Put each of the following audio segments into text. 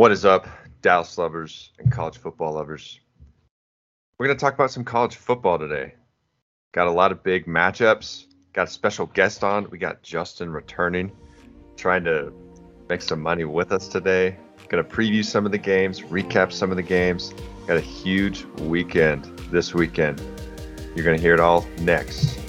What is up, Dallas lovers and college football lovers? We're going to talk about some college football today. Got a lot of big matchups. Got a special guest on. We got Justin returning, trying to make some money with us today. Going to preview some of the games, recap some of the games. Got a huge weekend this weekend. You're going to hear it all next.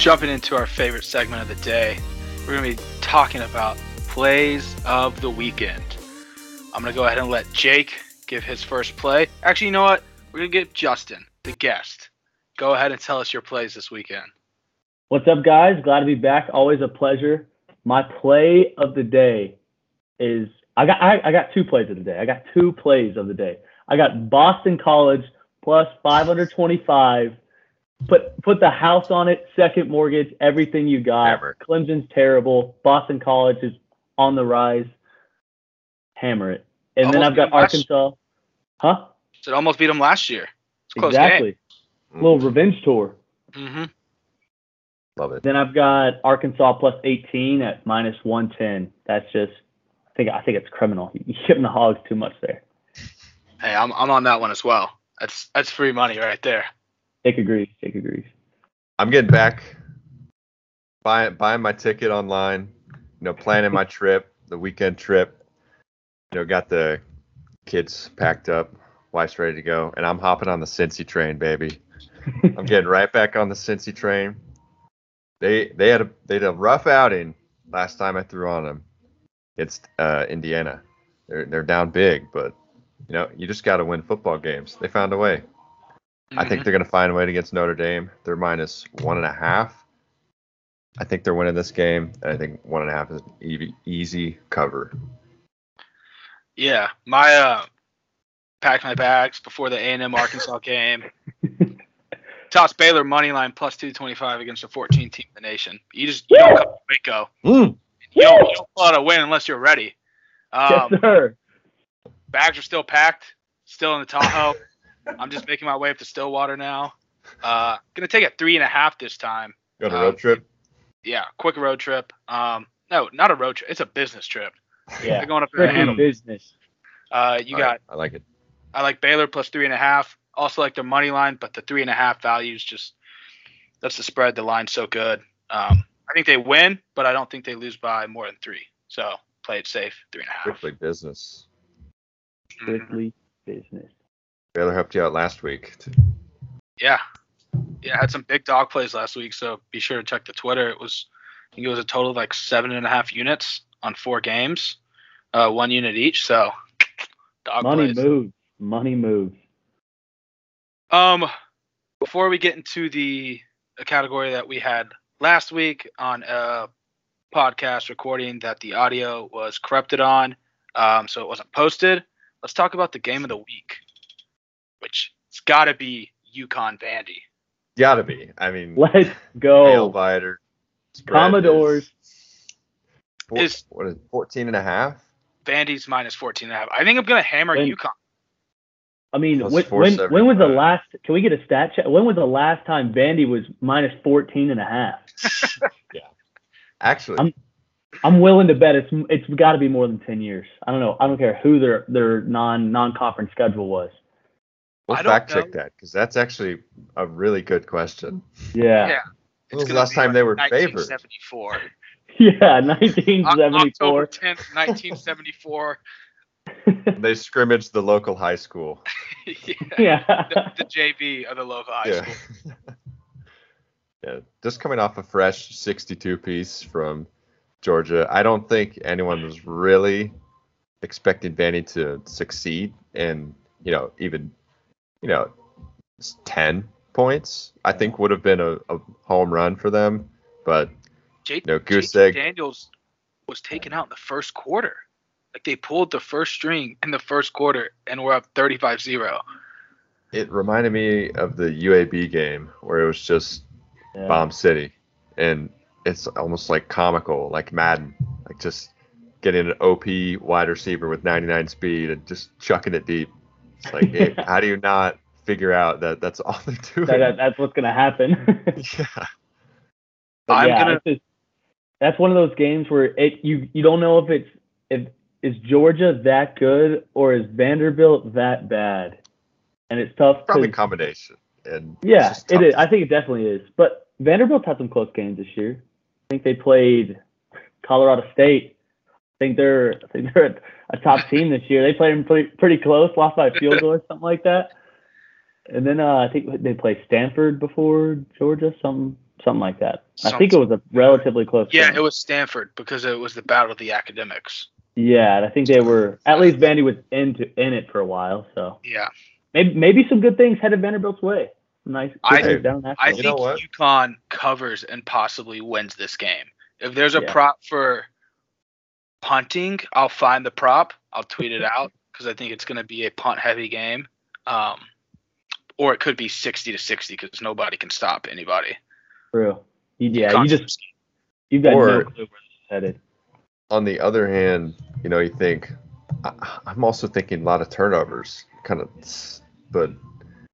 Jumping into our favorite segment of the day, we're going to be talking about plays of the weekend. I'm going to go ahead and let Jake give his first play. Actually, you know what? We're going to get Justin, the guest. Go ahead and tell us your plays this weekend. What's up, guys? Glad to be back. Always a pleasure. My play of the day is I got I, I got two plays of the day. I got two plays of the day. I got Boston College plus 525 put put the house on it, second mortgage, everything you got. Hammer. Clemson's terrible. Boston College is on the rise. Hammer it. And then I've got beat 'em last- Arkansas. Huh? So it almost beat them last year. It's close Exactly. Mm, Little revenge tour. game. hmm Love it. Then I've got Arkansas plus 18 at minus 110. That's just I think I think it's criminal. You're giving the hogs too much there. Hey, I'm, I'm on that one as well. That's that's free money right there. Jake agrees. Jake agrees. I'm getting back, buying buying my ticket online. You know, planning my trip, the weekend trip. You know, got the kids packed up, wife's ready to go, and I'm hopping on the Cincy train, baby. I'm getting right back on the Cincy train. They they had a they had a rough outing last time I threw on them. It's uh, Indiana. They're they're down big, but you know you just got to win football games. They found a way. I think Mhm. they're going to find a way to against Notre Dame. They're minus one and a half. I think they're winning this game. And I think one and a half is an easy, cover. Yeah, my uh, packed my bags before the A&M Arkansas game. Toss Baylor money line plus two twenty five against the fourteen team in the nation. You just you don't come to Waco. Mm. You don't, you don't pull out a win unless you're ready. yes, Um, sir. bags are still packed, still in the Tahoe. I'm just making my way up to Stillwater now. Uh, gonna take a three and a half this time. Go on a Um, road trip. Yeah, quick road trip. Um, no, not a road trip. It's a business trip. Yeah. They're going up there Freaking business. Uh, you All got right, I like it. I like Baylor plus three and a half. Also like their money line, but the three and a half values just that's the spread. The line's so good. Um, I think they win, but I don't think they lose by more than three. So play it safe, three and a half. Strictly business. Strictly business. Baylor helped you out last week. Yeah, yeah. I had some big dog plays last week, so be sure to check the Twitter. It was I think it was a total of like seven and a half units on four games, uh, one unit each. So dog Money plays. moves. Money moves. Um, before we get into the a category that we had last week on a podcast recording that the audio was corrupted on, um, so it wasn't posted. Let's talk about the game of the week, which it's got to be UConn Vandy. Gotta be. I mean, Let's nail go. biter. Spread Commodores. is- four- Is- what is it, 14 and a half? Vandy's minus 14 and a half. I think I'm gonna hammer When- UConn. I mean, when, when, when was the last? Can we get a stat check? When was the last time Vandy was minus 14 and a half? Actually, I'm- I'm willing to bet it's it's got to be more than 10 years. I don't know. I don't care who their their non non conference schedule was. We'll I don't fact check that because that's actually a really good question. Yeah. Yeah. When was the last time they were favored? 1974. Yeah, 1974. October 10th, 1974. They scrimmaged the local high school. yeah. yeah. the, the JV of the local high yeah. school. yeah, just coming off a fresh 62 piece from Georgia. I don't think anyone was really expecting Vandy to succeed and, you know, even, you know, 10 points. I think would have been a, a home run for them, but J- No, goose JT egg. Daniels was taken out in the first quarter. Like they pulled the first string in the first quarter and we're up 35-0. it reminded me of the UAB game where it was just Yeah. Bomb City, and it's almost like comical, like Madden, like just getting an OP wide receiver with 99 speed and just chucking it deep. It's like, it, how do you not figure out that that's all they're doing? That, that, that's what's gonna happen. yeah. But I'm yeah, gonna- just- that's one of those games where it you you don't know if it's if is Georgia that good or is Vanderbilt that bad, and it's tough. Probably a 'cause- combination. And yeah, just it tough. is. I think it definitely is. But Vanderbilt had some close games this year. I think they played Colorado State. I think they're I think they're a top team this year. They played them pretty pretty close, lost by a field goal or something like that. And then uh, I think they played Stanford before Georgia, something something like that. I think it was a relatively close. Yeah, game. it was Stanford because it was the battle of the academics. Yeah, and I think they were at least Vandy was into in it for a while, so Yeah, maybe maybe some good things headed Vanderbilt's way. Nice. I- good down that I You think know what? UConn covers and possibly wins this game. If there's a Yeah. prop for punting, I'll find the prop. I'll tweet it out because I think it's going to be a punt heavy game. Um, or it could be 60 to 60 because nobody can stop anybody. True. You- Yeah, you just you've got no clue where this is headed. on the other hand, you know, you think I, I'm also thinking a lot of turnovers, kind of, but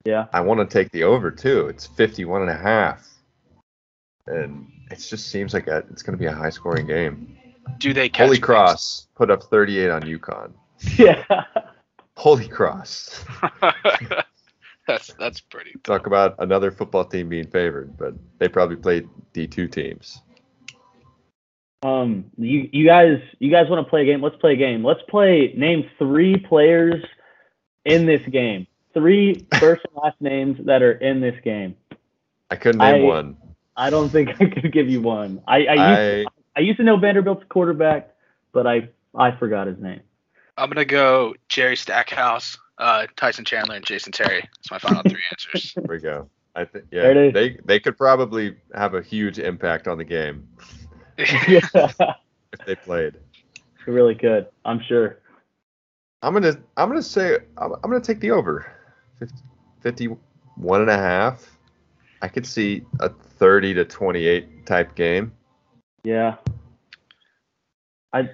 Yeah. I want to take the over too. It's 51 and a half, and it just seems like a, it's going to be a high scoring game. Do they catch Holy Cross put up 38 on UConn. Yeah. Holy Cross. that's that's pretty. Talk about another football team being favored, but they probably played D2 teams. Um, you you guys you guys want to play a game? Let's play a game. Let's play. Name three players in this game. Three first and last names that are in this game. I couldn't name I- one. I don't think I could give you one. I I used, I I used to know Vanderbilt's quarterback, but I I forgot his name. I'm gonna go Jerry Stackhouse, uh, Tyson Chandler, and Jason Terry. That's my final three answers. there we go. I think yeah, they they could probably have a huge impact on the game yeah, if they played. really good. I'm sure. I'm gonna I'm gonna say I'm, I'm gonna take the over, 50, 51 and a half. I could see a 30 to 28 type game. Yeah. I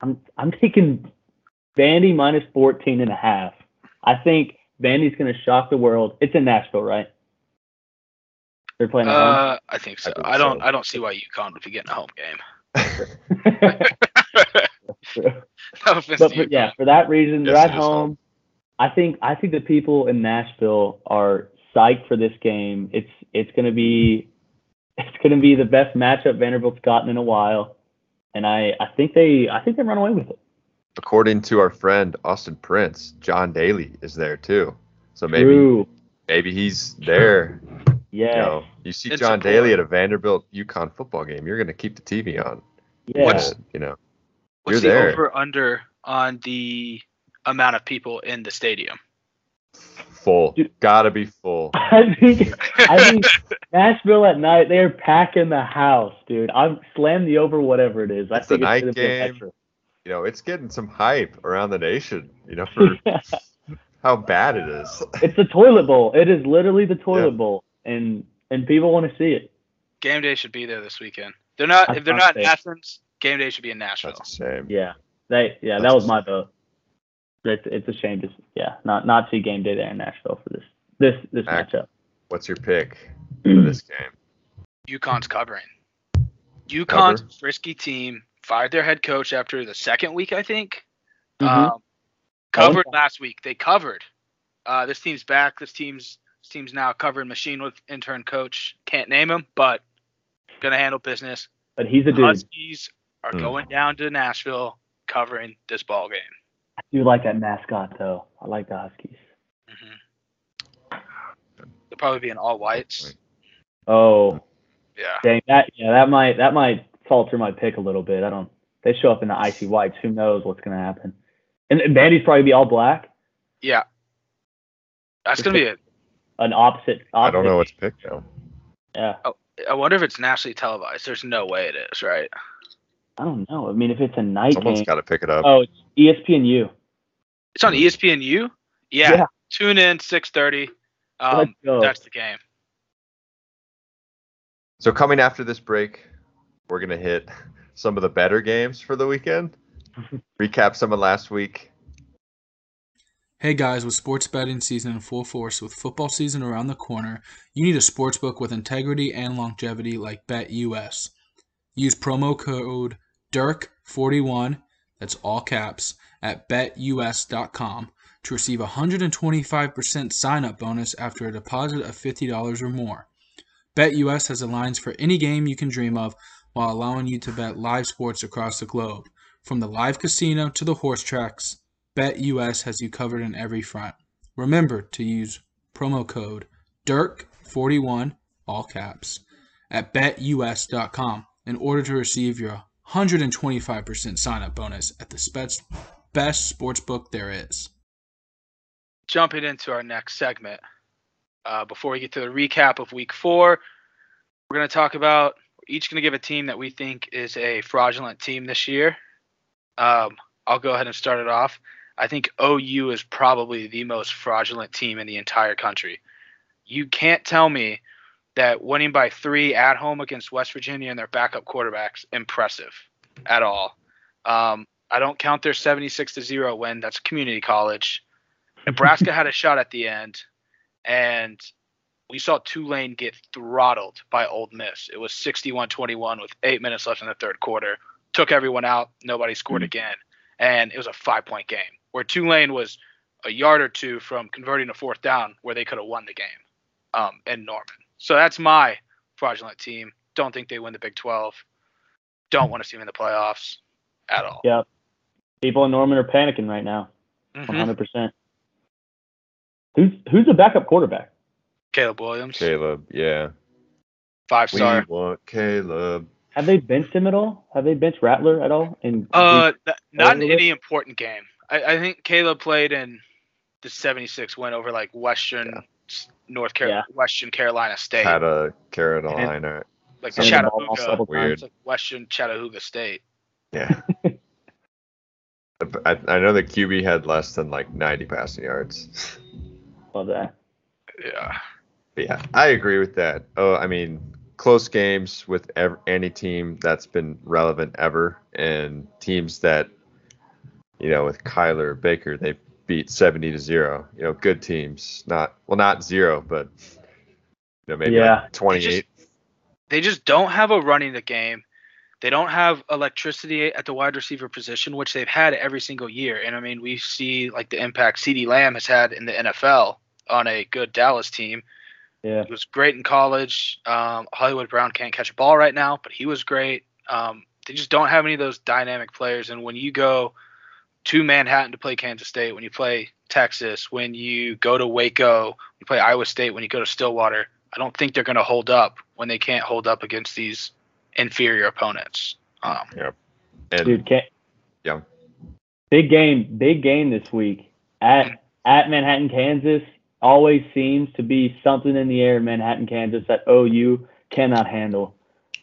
I'm I'm taking Vandy minus 14 and a half. I think Vandy's going to shock the world. It's in Nashville, right? They're playing at uh, I think so. I think I don't. so. I don't see why UConn would be getting a home game. home. no but for, yeah, for that reason, Yes, they're at home. home. I think I think the people in Nashville are psyched for this game. It's it's going to be it's going to be the best matchup Vanderbilt's gotten in a while, and I I think they I think they run away with it. According to our friend Austin Prince, John Daly is there too. So maybe True. maybe he's there. Yeah. You know, you see In John support. Daly at a Vanderbilt UConn football game, you're gonna keep the TV on. yeah. What's- uh, You know, What's you're the there. over under on the amount of people in the stadium? Full. Dude. Gotta be full. I think I think Nashville at night they're packing the house, dude. I'm slam the over whatever it is. I It's a think night it's gonna game. You know, it's getting some hype around the nation. You know, for how bad it is. it's the toilet bowl. It is literally the toilet Yeah. bowl, and and people want to see it. Game day should be there this weekend. They're not. I if they're not in they- Athens, game day should be in Nashville. That's a shame. Yeah, they yeah that was my vote. It's it's a shame to yeah not not see game day there in Nashville for this this this Act- matchup. What's your pick for this game? UConn's covering. UConn's Cover. frisky team fired their head coach after the second week, I think. Mhm. Um, covered Oh, last week. They covered. Uh, this team's back. This team's this team's now covering machine with intern coach. Can't name him, but gonna handle business. But he's a dude. Huskies are Hmm. going down to Nashville covering this ball game. I do like that mascot though. I like the Huskies. hmm They'll probably be in all whites. Oh, Yeah. dang that yeah that might that might falter my pick a little bit. I don't. They show up in the icy whites. Who knows what's gonna happen? And, and Vandy's probably be all black. Yeah. That's gonna be it. An opposite. opposite I don't know what to pick now. Yeah. I wonder if it's nationally televised. There's no way it is, right? I don't know. I mean, if it's a night Someone's game. got to pick it up. Oh, it's ESPNU. It's on ESPNU. Yeah. Yeah. Tune in 6:30. Um, that's the game. So coming after this break, we're gonna hit some of the better games for the weekend. Recap some of last week. Hey guys, with sports betting season in full force, with football season around the corner, you need a sports book with integrity and longevity like BetUS. Use promo code DIRK41, that's all caps, at betus.com to receive a 125% sign up bonus after a deposit of $50 or more. BetUS has the lines for any game you can dream of while allowing you to bet live sports across the globe. From the live casino to the horse tracks, BetUS has you covered in every front. Remember to use promo code DIRK41, all caps, at betus.com in order to receive your 125% sign up bonus at the best, sports book there is. Jumping into our next segment. Uh, before we get to the recap of week four, we're going to talk about, each going to give a team that we think is a fraudulent team this year. Um, I'll go ahead and start it off. I think OU is probably the most fraudulent team in the entire country. You can't tell me that winning by three at home against West Virginia and their backup quarterbacks impressive at all. Um, I don't count their 76 to zero win. That's community college. Nebraska had a shot at the end, and we saw Tulane get throttled by Ole Miss. It was 61-21 with eight minutes left in the third quarter. Took everyone out. Nobody scored mm-hmm. again, and it was a five-point game where Tulane was a yard or two from converting a fourth down where they could have won the game um, in Norman. So that's my fraudulent team. Don't think they win the Big 12. Don't want to see them in the playoffs at all. Yeah. People in Norman are panicking right now. Mm-hmm. 100%. Who's who's the backup quarterback? Caleb Williams. Caleb, yeah. Five star. We want Caleb. Have they benched him at all? Have they benched Rattler at all? In uh, not in any important game. I, I, think Caleb played in the 76 win over like Western yeah. North Carolina, yeah. Western Carolina State. Had a Carolina. like Chattanooga, weird. Like Western Chattanooga State. Yeah. I, I know the QB had less than like 90 passing yards. Love that. Yeah. yeah, I agree with that. Oh, I mean, close games with ever, any team that's been relevant ever, and teams that, you know, with Kyler Baker, they beat 70 to zero. You know, good teams, not well, not zero, but you know, maybe yeah. like 28. They just, they just don't have a running the game. They don't have electricity at the wide receiver position, which they've had every single year. And I mean, we see like the impact CeeDee Lamb has had in the NFL on a good Dallas team. Yeah. He was great in college. Um, Hollywood Brown can't catch a ball right now, but he was great. Um, they just don't have any of those dynamic players. And when you go to Manhattan to play Kansas State, when you play Texas, when you go to Waco, you play Iowa State, when you go to Stillwater, I don't think they're going to hold up when they can't hold up against these inferior opponents. Um, yep. And, Dude, can yeah. Big game, big game this week at at Manhattan, Kansas always seems to be something in the air in Manhattan, Kansas that OU cannot handle.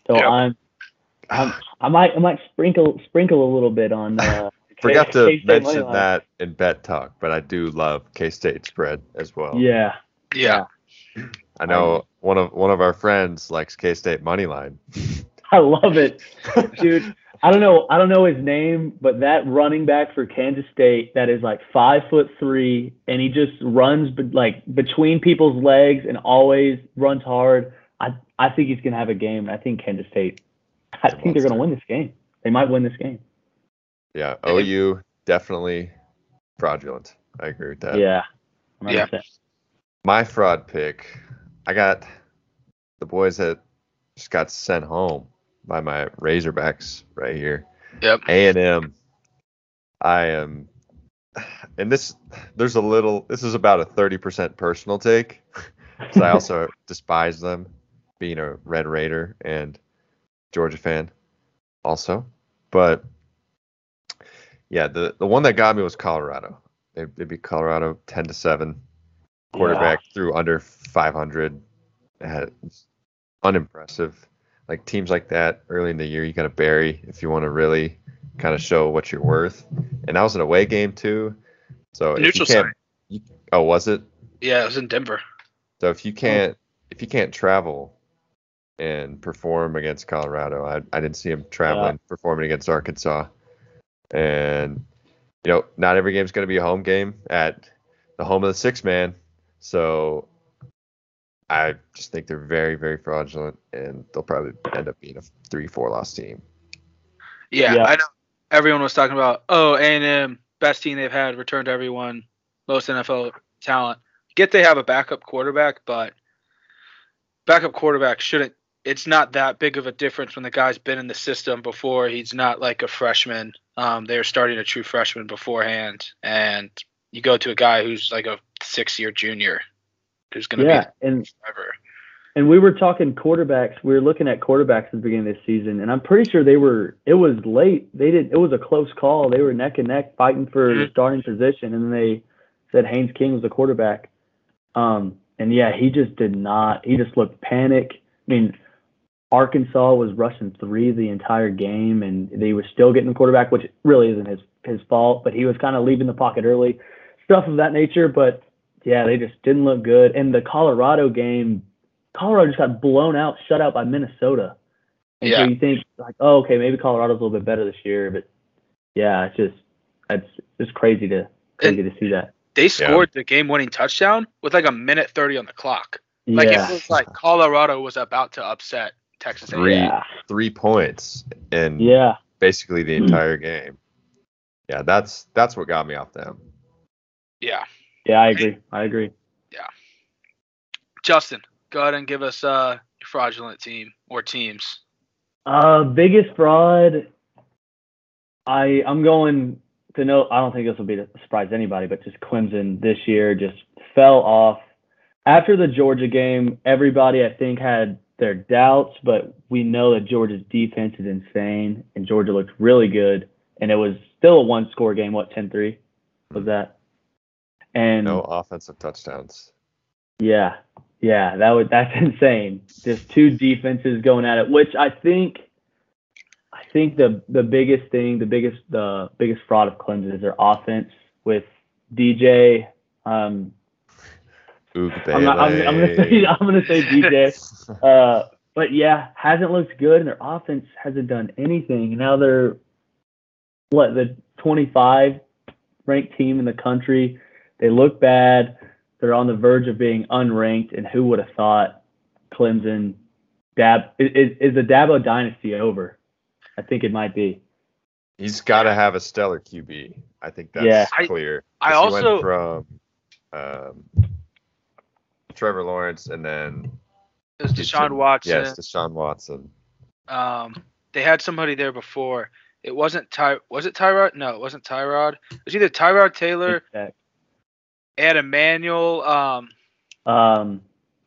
So yep. I'm, I'm, I might, I might sprinkle, sprinkle a little bit on. Uh, Forgot to K-State mention that in bet talk, but I do love K State spread as well. Yeah. Yeah. I know one of one of our friends likes K State money line. I love it, dude. I don't know. I don't know his name, but that running back for Kansas State that is like five foot three, and he just runs be, like between people's legs and always runs hard. I I think he's gonna have a game. I think Kansas State. I think they're gonna win this game. They might win this game. Yeah, OU definitely fraudulent. I agree with that. Yeah. 100%. Yeah. My fraud pick. I got the boys that just got sent home by my Razorbacks right here. Yep. A and M. I am, and this there's a little. This is about a thirty percent personal take, because I also despise them, being a Red Raider and Georgia fan, also. But yeah, the the one that got me was Colorado. They they beat Colorado ten to seven. Quarterback yeah. threw under five hundred. Unimpressive like teams like that early in the year, you got to bury if you want to really kind of show what you're worth. And that was an away game too. So you can't, you, oh, was it? Yeah, it was in Denver. So if you can't, if you can't travel and perform against Colorado. I, I didn't see him traveling, performing against Arkansas. And, you know, not every game's going to be a home game at the home of the six man. So I just think they're very, very fraudulent and they'll probably end up being a 3 4 loss team. Yeah, Yeah. I know. Everyone was talking about, oh, A&M, best team they've had, returned to everyone, most NFL talent. Get they have a backup quarterback, but backup quarterback shouldn't. It's not that big of a difference when the guy's been in the system before. He's not like a freshman. Um, they were starting a true freshman beforehand, and you go to a guy who's like a six-year junior, who's going to Yeah, be and forever. and we were talking quarterbacks. We were looking at quarterbacks at the beginning of this season, and I'm pretty sure they were. It was late. They did. It was a close call. They were neck and neck fighting for the Mhm. starting position, and then they said Haynes King was the quarterback. Um, and yeah, he just did not. He just looked panic. I mean, Arkansas was rushing three the entire game, and they were still getting the quarterback, which really isn't his his fault. But he was kind of leaving the pocket early, stuff of that nature. But yeah, they just didn't look good. And the Colorado game, Colorado just got blown out, shut out by Minnesota. And Yeah. so you think like, oh, okay, maybe Colorado's a little bit better this year, but yeah, it's just it's just crazy to crazy to see that. They scored the game-winning touchdown with like a minute thirty on the clock. Like yeah, it was like Colorado was about to upset Texas A&M. Three yeah, three points in yeah, basically the entire game. Yeah, that's that's what got me off them. Yeah. yeah. I agree. I agree. Yeah. Justin, go ahead and give us uh your fraudulent team or teams. Uh, biggest fraud. I I'm going to know. I don't think this will be a surprise to anybody, but just Clemson this year just fell off after the Georgia game. Everybody I think had their doubts, but we know that Georgia's defense is insane, and Georgia looked really good. And it was still a one score game. What 10-3 was that? And No offensive touchdowns. yeah, yeah, that would that's insane. Just two defenses going at it, which I think, I think the the biggest thing, the biggest the biggest fraud of Clemson is their offense with DJ. Um. I'm, not, I'm, I'm gonna say I'm gonna say DJ. Uh, but yeah, hasn't looked good, and their offense hasn't done anything. Now they're what the 25 ranked team in the country. They look bad. They're on the verge of being unranked, and who would have thought Clemson Dab is, is the Dabo dynasty over? I think it might be. He's got to have a stellar QB. I think that's Yeah. I- clear. I 'Cause he also- went from um, Trevor Lawrence and then It was Deshaun Watson. Yes, Deshaun Watson. Um, they had somebody there before. It wasn't Ty. Was it Tyrod? No, it wasn't Tyrod. It was either Tyrod Taylor, Ed Emmanuel, um, Um,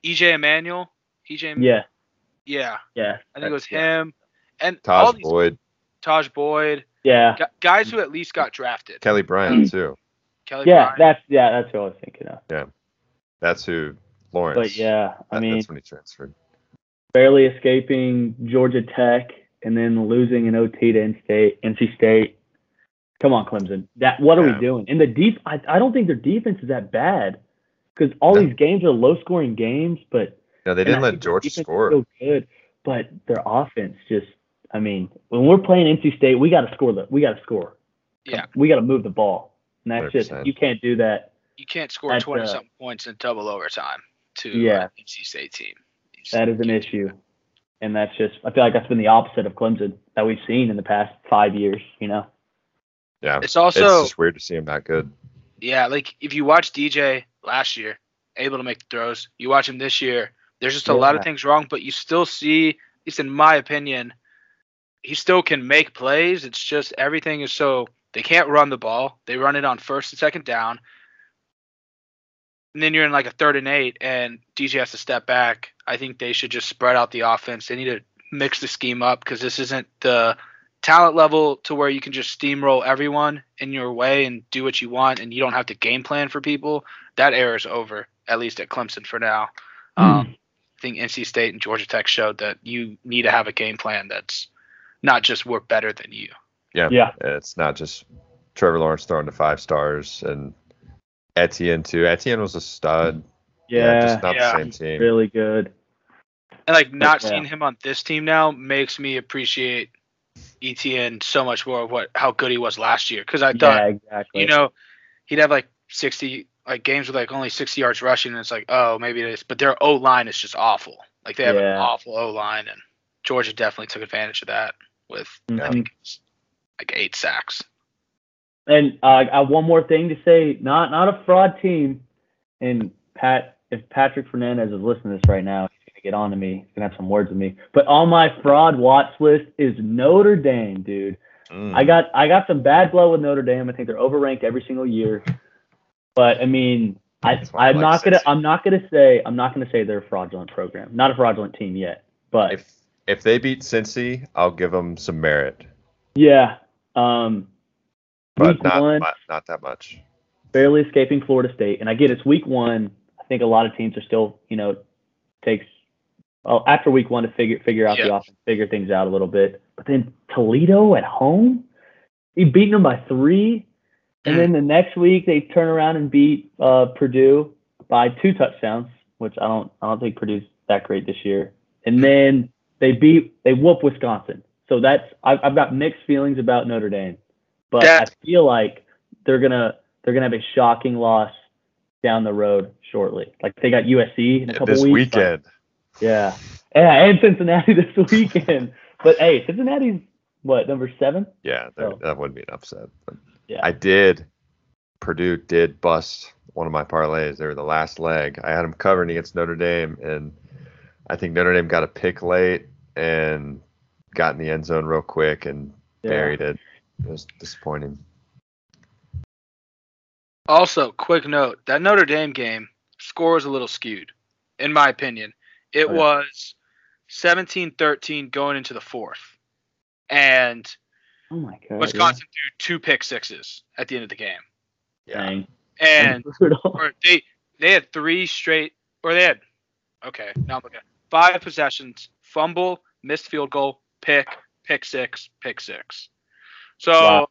EJ Emmanuel, EJ. Em- yeah, yeah. yeah, I think it was yeah. him and all Taj these Boyd, Tajh Boyd, Yeah, guys who at least got drafted. Kelly Bryant too. Kelly yeah, Bryant. that's yeah, that's who I was thinking of. Yeah, that's who Lawrence. But yeah, I that- mean, that's when he transferred. barely escaping Georgia Tech and then losing an OT to NC State. NC State. Come on, Clemson. That what are Yeah. we doing? And the deep, I, I don't think their defense is that bad because all No. these games are low-scoring games, but No, they didn't let Georgia score. So good, but their offense just. I mean, when we're playing NC State, we got to score the. We got to score. Yeah. We got to move the ball, and that's just 100%. you can't do that. You can't score twenty uh, something points in double overtime to uh, Yeah. an NC State team. You just That is an can't issue. And that's just, I feel like that's been the opposite of Clemson that we've seen in the past five years, you know? Yeah, It's it's also just weird to see him that good. Yeah, like if you watch DJ last year, able to make the throws, you watch him this year, there's just a lot of things wrong, but you still see, at least in my opinion, he still can make plays. It's just everything is so they can't run the ball. They run it on first and second down. And then you're in like a third and eight and DJ has to step back. I think they should just spread out the offense. They need to mix the scheme up because this isn't the talent level to where you can just steamroll everyone in your way and do what you want and you don't have to game plan for people. That era is over, at least at Clemson for now. Um, I think NC State and Georgia Tech showed that you need to have a game plan that's not just we're better than you. Yeah, Yeah. It's not just Trevor Lawrence throwing to five stars and Etienne too. Etienne was a stud. Yeah. just not Yeah. the same team. really good. And like not yeah. seeing him on this team now makes me appreciate Etienne so much more of what how good he was last year. Because I thought yeah, exactly. you know he'd have like 60 like games with like only 60 yards rushing, and it's like oh maybe it is, but their O line is just awful. Like they have an awful O line, and Georgia definitely took advantage of that with I Mhm. think like eight sacks. And uh, I have one more thing to say. Not not a fraud team. And Pat, if Patrick Fernandez is listening to this right now, he's gonna get on to me. He's gonna have some words with me. But on my fraud watch list is Notre Dame, dude. Mm. I got I got some bad blood with Notre Dame. I think they're overranked every single year. But I mean, I That's why I I'm like not gonna I'm not gonna say I'm not gonna say they're a fraudulent program. Not a fraudulent team yet. But if if they beat Cincy, I'll give them some merit, yeah. Um but week not one, mu- not that much. barely escaping Florida State. And I get it's week one. I think a lot of teams are still, you know, takes well after week one to figure figure out the offense, figure things out a little bit. But then Toledo at home, you beating them by three, and then the next week they turn around and beat uh, Purdue by two touchdowns, which I don't I don't think Purdue's that great this year. And then they beat they whoop Wisconsin. So that's I've, I've got mixed feelings about Notre Dame, but That- I feel like they're gonna they're gonna have a shocking loss down the road shortly. Like they got USC in a couple This weeks. weekend, Yeah, yeah, and Cincinnati this weekend. But hey, Cincinnati's what number seven? yeah, Oh. that wouldn't be an upset. But Yeah. I did. Purdue did bust one of my parlays. They were the last leg. I had them covering against Notre Dame, and I think Notre Dame got a pick late and got in the end zone real quick and Yeah. buried it. It was disappointing. Also, quick note: that Notre Dame game score was a little skewed, in my opinion. It Oh, yeah. was 17-13 going into the fourth, and Oh my god. Wisconsin threw two pick sixes at the end of the game, Yeah. Dang. and or they they had three straight, or they had okay, now I'm looking at five possessions: fumble, missed field goal, pick, pick six, pick six. So Wow.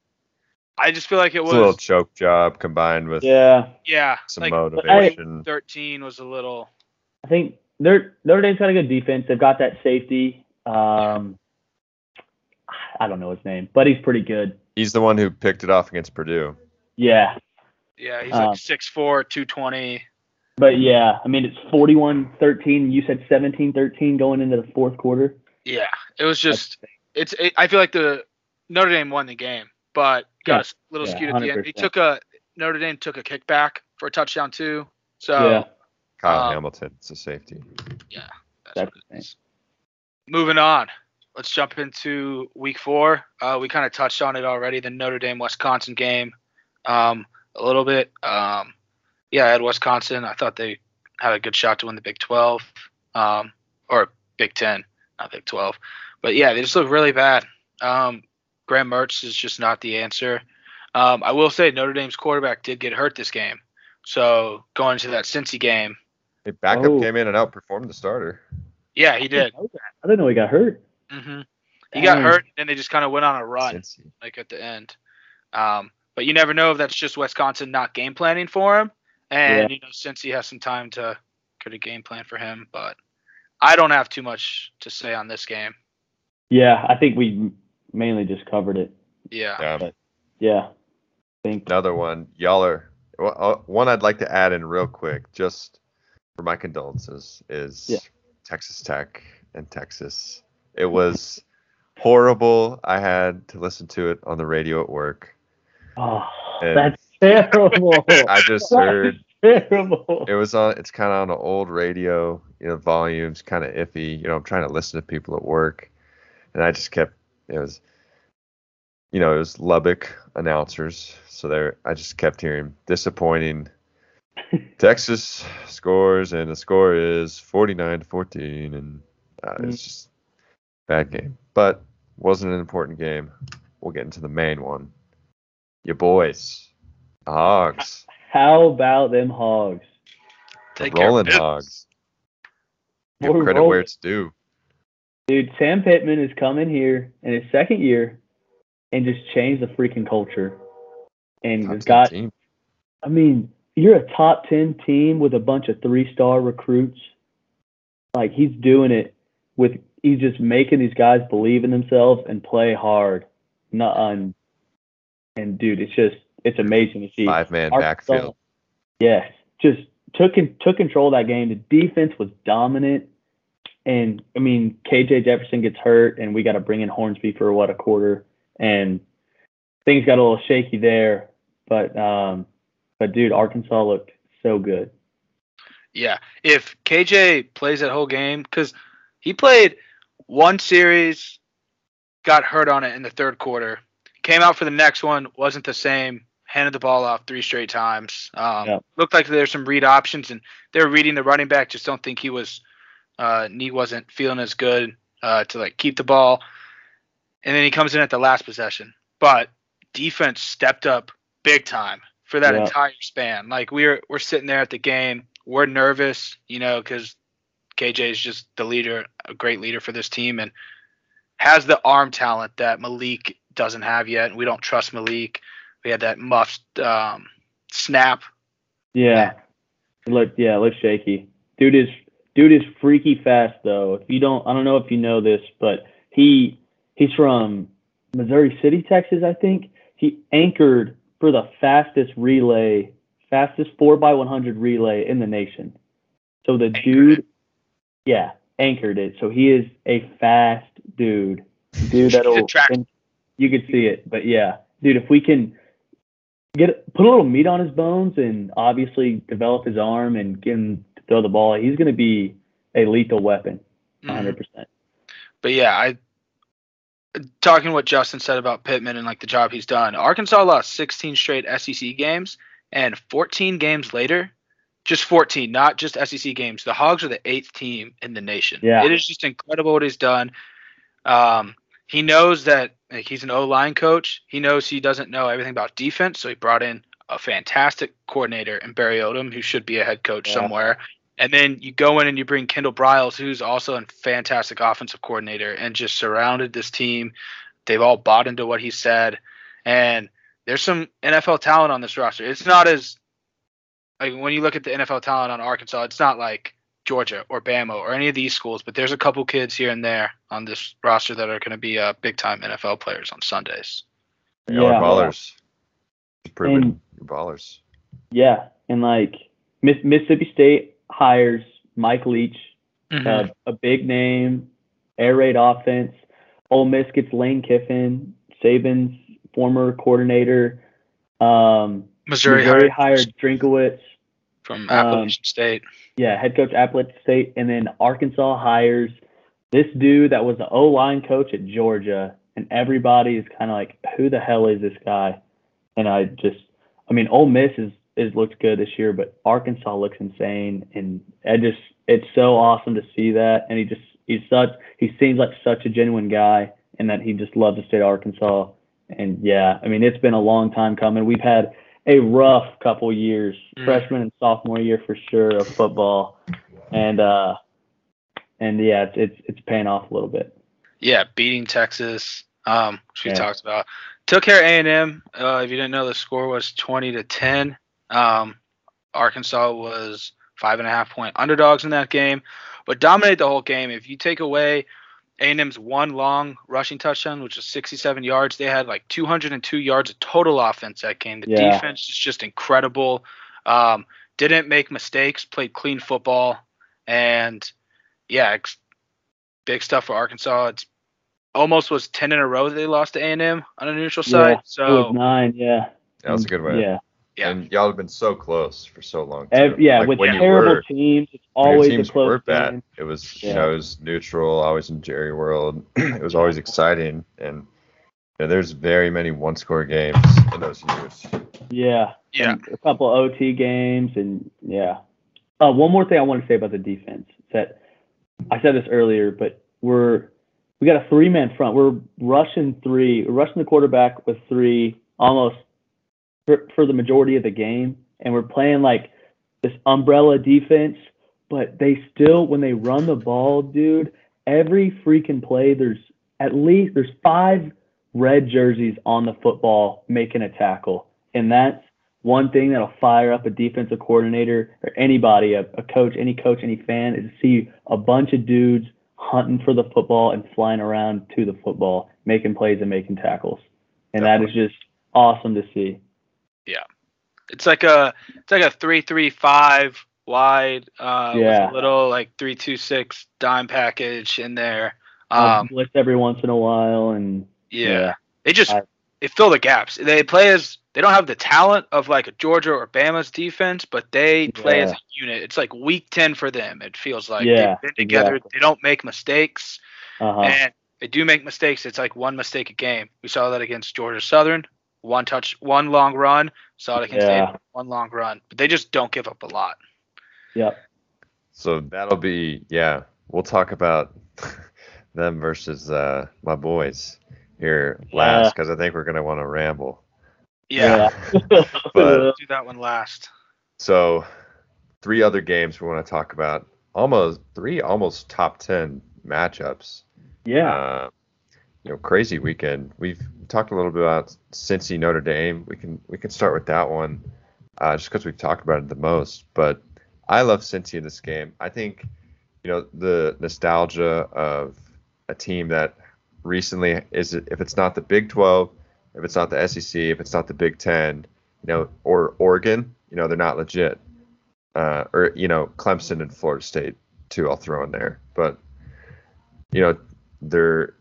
I just feel like it It's was a little choke job combined with Yeah, yeah, some like motivation. 13 was a little I think they're Notre Dame's got a good defense. They've got that safety. Um, I don't know his name, but he's pretty good. He's the one who picked it off against Purdue. Yeah, Yeah, he's Um, like 6'4", 220. but yeah, I mean it's 41-13. You said 17-13 going into the fourth quarter. Yeah, it was just it's. It, I feel like the Notre Dame won the game, but got Yeah, a s- little yeah, skewed at the end. They 100%. took a Notre Dame took a kickback for a touchdown too. So Yeah. Kyle Um, Hamilton, it's a safety. that's, That's what it is. Moving on, let's jump into week four. Uh, we kind of touched on it already. The Notre Dame Wisconsin game, um, a little bit. Um, yeah, I had Wisconsin. I thought they had a good shot to win the Big 12, um, or Big 10, not Big 12. But yeah, they just look really bad. Um, Graham Mertz is just not the answer. Um, I will say Notre Dame's quarterback did get hurt this game. So going to that Cincy game, The backup Oh. came in and outperformed the starter. yeah, he did. I didn't know he got hurt. hmm He got hurt, and they just kind of went on a run, Cincy. like at the end. Um, but you never know if that's just Wisconsin not game planning for him, and you know since he has some time to could a game plan for him. But I don't have too much to say on this game. Yeah, I think we mainly just covered it. Yeah, Yeah. Yeah, I think. Another one. Y'all are well, uh, one I'd like to add in real quick, just for my condolences, is Yeah. Texas Tech and Texas. It was horrible. I had to listen to it on the radio at work. Oh, And- that's terrible. I just That heard terrible. it was on. It's kind of on an old radio. You know, volumes kind of iffy. You know, I'm trying to listen to people at work, and I just kept. It was. You know, it was Lubbock announcers, so there. I just kept hearing disappointing. Texas scores, and the score is 49 to 14, and uh, it's just bad game. But wasn't an important game. We'll get into the main one. Your boys, the Hogs. How about them hogs? The Take Rolling business. Hogs. Give We're credit where it's due. Dude, Sam Pittman is coming here in his second year and just changed the freaking culture. And Top got, team. I mean, you're a top 10 team with a bunch of three star recruits. Like, he's doing it. with he's just making these guys believe in themselves and play hard. Not on, and dude, it's just it's amazing to see. Five man backfield. Yes, just took in, took control of that game. The defense was dominant, and I mean KJ Jefferson gets hurt, and we got to bring in Hornsby for what a quarter, and things got a little shaky there. But um, but dude, Arkansas looked so good. Yeah, if KJ plays that whole game, because he played one series, got hurt on it in the third quarter, came out for the next one, wasn't the same, handed the ball off three straight times. Um, Yeah. Looked like there's some read options, and they're reading the running back. Just don't think he was, uh, knee wasn't feeling as good uh, to like keep the ball. And then he comes in at the last possession, but defense stepped up big time for that Yeah. entire span. Like we're we're sitting there at the game, we're nervous, you know, because KJ is just the leader, a great leader for this team, and has the arm talent that Malik doesn't have yet. And we don't trust Malik. We had that muffed um, snap. Yeah, it looked yeah, it looked shaky. Dude is dude is freaky fast though. If you don't, I don't know if you know this, but he he's from Missouri City, Texas, I think. He anchored for the fastest relay, fastest four x one hundred relay in the nation. So the Anchored dude, yeah, anchored it. So he is a fast dude. Dude, that'll a track- and you could see it. But yeah, dude, if we can get put a little meat on his bones and obviously develop his arm and get him throw the ball, he's going to be a lethal weapon, Mhm. 100. percent But yeah, I talking what Justin said about Pittman and like the job he's done. Arkansas lost 16 straight SEC games, and 14 games later, just 14, not just SEC games. The Hogs are the eighth team in the nation. Yeah. it is just incredible what he's done. Um, he knows that like, he's an O line coach. He knows he doesn't know everything about defense, so he brought in a fantastic coordinator in Barry Odom, who should be a head coach Yeah. somewhere. And then you go in and you bring Kendal Briles, who's also a fantastic offensive coordinator, and just surrounded this team. They've all bought into what he said, and there's some NFL talent on this roster. It's not as like when you look at the NFL talent on Arkansas, it's not like Georgia or Bama or any of these schools, but there's a couple kids here and there on this roster that are going to be uh, big time NFL players on Sundays. Y'all Yeah. ballers. Proven And- you're ballers. Yeah, and like Miss, Mississippi State hires Mike Leach, Mm-hmm. uh, a big name, air raid offense. Ole Miss gets Lane Kiffin, Saban's former coordinator. Um, Missouri, Missouri hired hired Drinkwitz. from um, Appalachian State. yeah, head coach Appalachian State, and then Arkansas hires this dude that was the O line coach at Georgia, and everybody is kind of like, who the hell is this guy? And I just, I mean, Ole Miss is is looked good this year, but Arkansas looks insane, and I just, it's so awesome to see that, and he just, he's such, he seems like such a genuine guy, and that he just loves the state of Arkansas, and yeah, I mean, it's been a long time coming. We've had a rough couple years, Mm. freshman and sophomore year for sure of football, and uh, and yeah, it's it's it's paying off a little bit. Yeah, beating Texas, um, which we Yeah. talked about. Took care of A and M. Uh, if you didn't know, the score was twenty to ten. Um, Arkansas was five and a half point underdogs in that game, but dominated the whole game. If you take away A and M's one long rushing touchdown, which was sixty-seven yards, they had like two hundred and two yards of total offense that game. The Yeah. defense is just incredible. Um, didn't make mistakes, played clean football, and yeah, big stuff for Arkansas. It's almost was ten in a row that they lost to A and M on a neutral side. Yeah, It so was nine, yeah. That was a good win. Yeah, Yeah. And y'all have been so close for so long. Ev- too. yeah. Like, with terrible were- teams, it's when your always a close were bad. game. It was Yeah. you know it was neutral, always in Jerry World. it was always exciting, and you know, there's very many one score games in those years. Yeah, yeah, and a couple OT games, and yeah. Uh, one more thing I want to say about the defense is that I said this earlier, but we're we got a three man front. We're rushing three, we're rushing the quarterback with three almost for, for the majority of the game, and we're playing like this umbrella defense. But they still, when they run the ball, dude, every freaking play, there's at least there's five red jerseys on the football making a tackle, and that's one thing that'll fire up a defensive coordinator or anybody, a, a coach, any coach, any fan, is to see a bunch of dudes hunting for the football and flying around to the football, making plays and making tackles. And that is just awesome to see. Yeah. It's like a it's like a three three five wide, uh, Yeah. with a little like three two six dime package in there. Um, blitz every once in a while and yeah. yeah. they just I- they fill the gaps. They play as they don't have the talent of like a Georgia or Bama's defense, but they play as a unit. It's like week ten for them. It feels like Yeah, they've been together. exactly. They don't make mistakes, uh-huh. and they do make mistakes. It's like one mistake a game. We saw that against Georgia Southern. One touch, one long run. Saw it against Yeah. Aiden, one long run. But they just don't give up a lot. Yep. So that'll be yeah. We'll talk about them versus uh, my boys here last because I think we're gonna want to ramble. Yeah, But- do that one last. So three other games we want to talk about. Almost three almost top ten matchups. yeah. Uh, you know, crazy weekend. We've talked a little bit about Cincy Notre Dame. We can we can start with that one, uh, just because we've talked about it the most. But I love Cincy in this game. I think, you know, the nostalgia of a team that recently is if it's not the Big 12, if it's not the SEC, if it's not the Big 10, you know, or Oregon, you know, they're not legit. Uh, or you know, Clemson and Florida State too. I'll throw in there, but you know, they're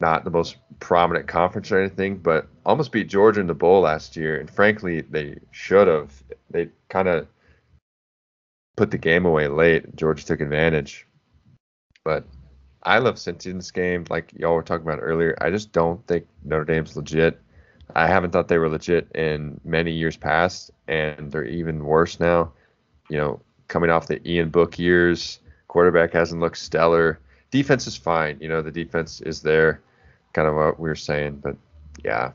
not the most prominent conference or anything, but almost beat Georgia in the bowl last year. And frankly, they should have. They kind of put the game away late. Georgia took advantage. But I love Cincy in this game, like y'all were talking about earlier. I just don't think Notre Dame's legit. I haven't thought they were legit in many years past, and they're even worse now. You know, coming off the Ian Book years, quarterback hasn't looked stellar. Defense is fine. You know, the defense is there, kind of what we were saying. But yeah,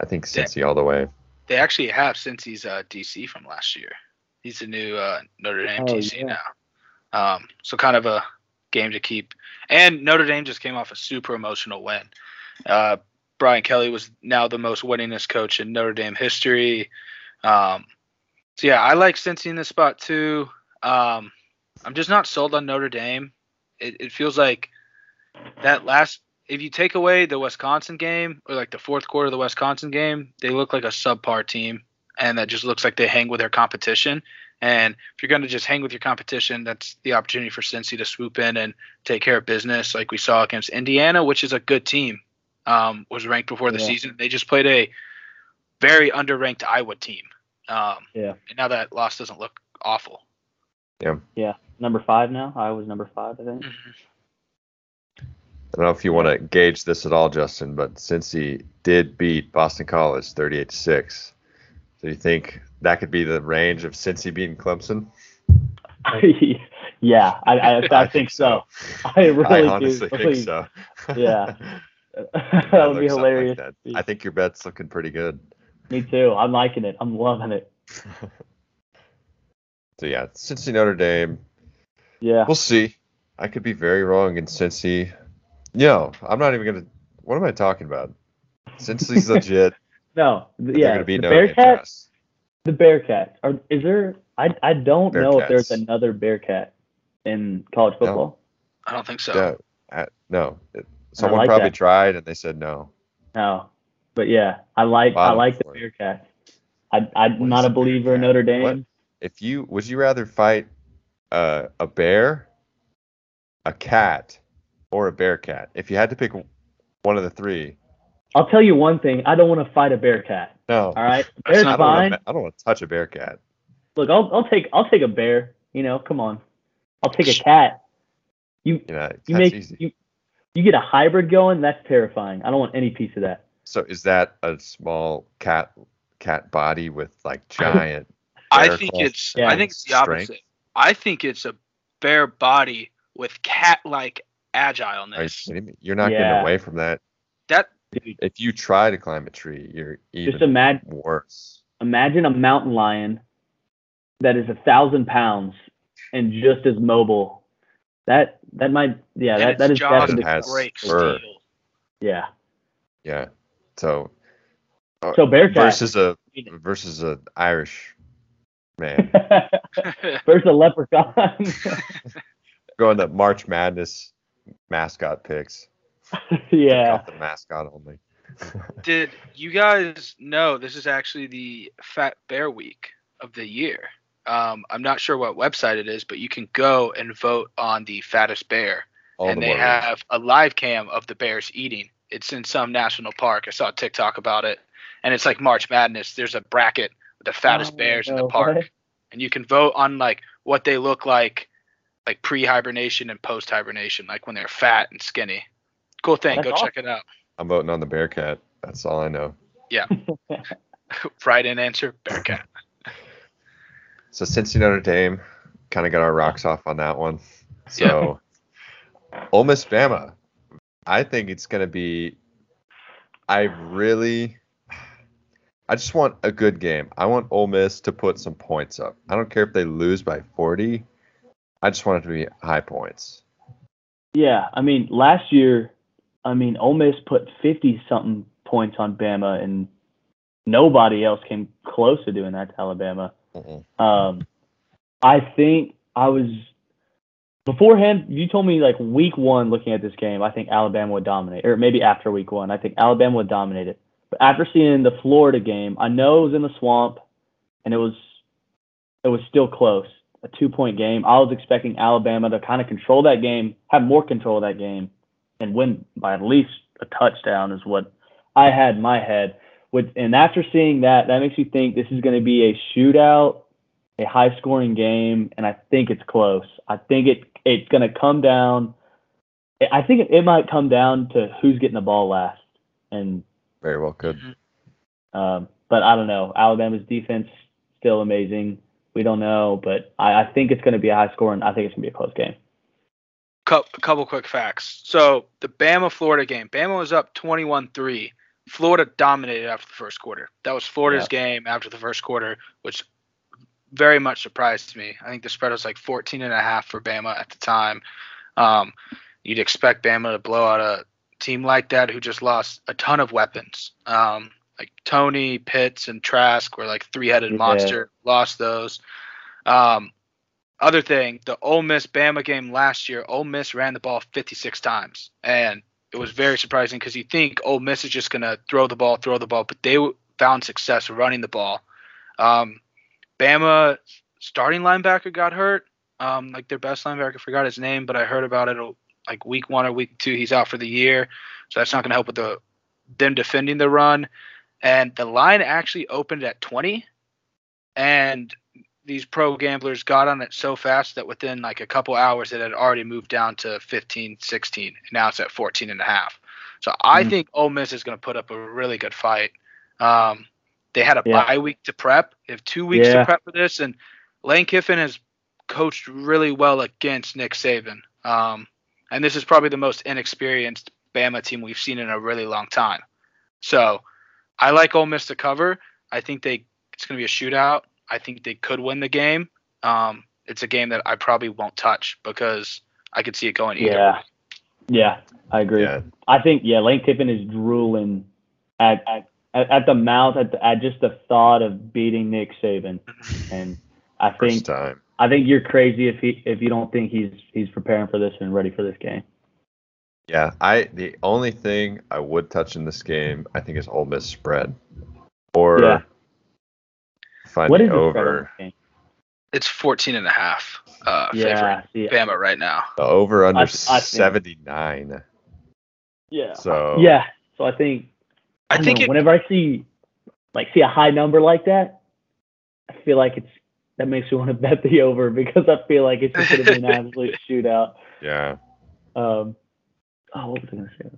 I think Yeah. Cincy all the way. They actually have Cincy's uh, DC from last year. He's the new uh, Notre Dame Oh, DC yeah. now. Um, so kind of a game to keep. And Notre Dame just came off a super emotional win. Uh, Brian Kelly was now the most winningest coach in Notre Dame history. Um, so yeah, I like Cincy in this spot too. Um, I'm just not sold on Notre Dame. It, it feels like that last. If you take away the Wisconsin game or like the fourth quarter of the Wisconsin game, they look like a subpar team, and that just looks like they hang with their competition. And if you're going to just hang with your competition, that's the opportunity for Cincy to swoop in and take care of business, like we saw against Indiana, which is a good team. Um, was ranked before the Yeah. season. They just played a very underranked Iowa team. Um, Yeah. And now that loss doesn't look awful. Yeah. Yeah. Number five now. I was number five, I think. I don't know if you want to gauge this at all, Justin, but Cincy did beat Boston College 38 to 6. So you think that could be the range of Cincy beating Clemson? yeah, I, I, I, think so. I really I do. honestly think so. Yeah. that would be something like hilarious. I think your bet's looking pretty good. Me too. I'm liking it. I'm loving it. So yeah, Cincy Notre Dame. Yeah. We'll see. I could be very wrong in Cincy. No, I'm not even gonna. What am I talking about? Cincy's legit. No. th- They're Yeah. gonna beat the Notre Dame Bearcats. The Bearcats. Are is there? I I don't know if there's Bearcats. another Bearcat in college No. football. I don't think so. Yeah, uh, no. It- someone like probably that. tried and they said no. No. But yeah, I like I like the floor. Bearcats. I I'm What not a a believer in Notre Dame. What? If you would you rather fight uh, a bear, a cat, or a bear cat? If you had to pick one of the three, I'll tell you one thing. I don't want to fight a Bearcat. no. All right. That's Bear's I don't, fine. wanna, I don't want to touch a bear cat. Look, I'll I'll take I'll take a bear. You know, come on. I'll take a cat. You You know, you make easy. you you get a hybrid going. That's terrifying. I don't want any piece of that. So is that a small cat cat body with like giant? I think it's Yeah. I think it's the strength? opposite. I think it's a bare body with cat-like Are you agileness. kidding me? You're not Yeah. getting away from that. That Dude, If you try to climb a tree, you're even just imagine worse. imagine a mountain lion that is a thousand pounds and just as mobile. That that might yeah and that that is jaws definitely has break fur. steel. yeah. Yeah. So uh, So bear versus a versus a Irish man. versus a leprechaun. Going to March Madness mascot picks. yeah. Got the mascot only. Did you guys know this is actually the Fat Bear Week of the year? Um, I'm not sure what website it is, but you can go and vote on the fattest bear, All and the they more have a live cam of the bears eating. It's in some national park. I saw a TikTok about it, and it's like March Madness. There's a bracket with the fattest Oh, bears in the park, way. and you can vote on like what they look like, like pre-hibernation and post-hibernation, like when they're fat and skinny. Cool thing. That's go check it out. I'm voting on the Bearcat. That's all I know. Yeah. right in answer, Bearcat. So Cincy Notre Dame kind of got our rocks off on that one. So Ole Miss Bama, I think it's gonna be. I really, I just want a good game. I want Ole Miss to put some points up. I don't care if they lose by 40. I just want it to be high points. Yeah, I mean, last year, I mean, Ole Miss put 50 something points on Bama, and nobody else came close to doing that to Alabama. Mm-mm. Um, I think I was beforehand. You told me like week one, looking at this game, I think Alabama would dominate, or maybe after week one, I think Alabama would dominate it. But after seeing the Florida game, I know it was in the swamp, and it was it was still close, a two point game. I was expecting Alabama to kind of control that game, have more control of that game, and win by at least a touchdown is what I had in my head. With and after seeing that, that makes me think this is going to be a shootout, a high scoring game, and I think it's close. I think it it's going to come down. I think it, it might come down to who's getting the ball last, and Very well could. um, but I don't know. Alabama's defense still amazing. We don't know, but I, I think it's going to be a high score, and I think it's going to be a close game. A couple quick facts. So the Bama Florida game, Bama was up 21-3. Florida dominated after the first quarter. That was Florida's game after the first quarter, which very much surprised me. I think the spread was like 14 and a half for Bama at the time. Um, you'd expect Bama to blow out a team like that who just lost a ton of weapons. Um, like Toney, Pitts, and Trask were like three-headed Yeah. monster. Lost those. Um, other thing, the Ole Miss Bama game last year, Ole Miss ran the ball 56 times, and it was very surprising because you think Ole Miss is just gonna throw the ball, throw the ball, but they found success running the ball. Um, Bama starting linebacker got hurt, um, like their best linebacker, I forgot his name, but I heard about it like week one or week two. He's out for the year, so that's not gonna help with the them defending the run. And the line actually opened at 20, and these pro gamblers got on it so fast that within like a couple hours it had already moved down to 15 16 and now it's at 14 and a half. So i Mhm. think Ole Miss is going to put up a really good fight. Um, they had a Yeah. bye week to prep. They have two weeks Yeah. to prep for this and lane kiffin has coached really well against nick saban. Um, and this is probably the most inexperienced bama team we've seen in a really long time. So i like Ole Miss to cover. I think they it's going to be a shootout I think they could win the game. Um, it's a game that I probably won't touch because I could see it going either. Yeah, yeah, I agree. Yeah. I think yeah, Lane Kiffin is drooling at at, at, at the mouth at, the, at just the thought of beating Nick Saban, and I think time. I think you're crazy if he if you don't think he's he's preparing for this and ready for this game. Yeah, I the only thing I would touch in this game, I think, is Ole Miss spread, or Yeah. Find What the is the spread on over. It's 14 and a half uh, Yeah, favorite see, Bama right now. The over under I- I think- 79. yeah, So yeah. So I think I don't think know, it, whenever I see like see a high number like that, I feel like it's that makes me want to bet the over because I feel like it's just going to be an absolute shootout. yeah, Um, oh, what was I going to say?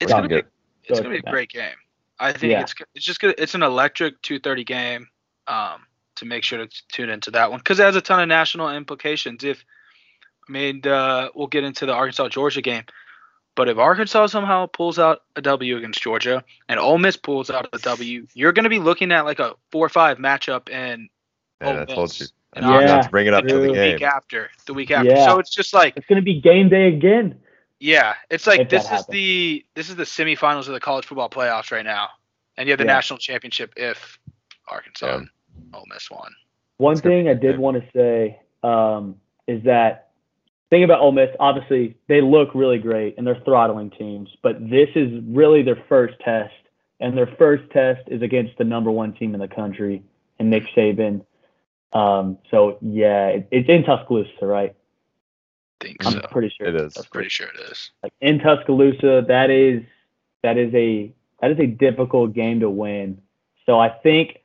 it's gonna be it's gonna be a great game. I think Yeah. it's it's just gonna it's an electric 2:30 game. Um, to make sure to tune into that one because it has a ton of national implications. If I mean, uh, we'll get into the Arkansas Georgia game, but if Arkansas somehow pulls out a W against Georgia and Ole Miss pulls out a W, you're going to be looking at like a four or five matchup in man, Ole I told Miss you. and I told you Yeah, not to bring it up to the the game. week after, the week after. Yeah. So it's just like It's going to be game day again. Yeah, it's like this is happens. the this is the semifinals of the college football playoffs right now, and you have the Yeah. national championship if Arkansas Yeah. and Ole Miss won. One It's gonna thing be I did good. want to say um, is that thing about Ole Miss, obviously they look really great and they're throttling teams, but this is really their first test, and their first test is against the number one team in the country and Nick Saban. Um, so yeah, it, it's in Tuscaloosa, right? Think I'm so. pretty sure It is. That's Pretty sure it is. like in Tuscaloosa, that is that is a that is a difficult game to win. So I think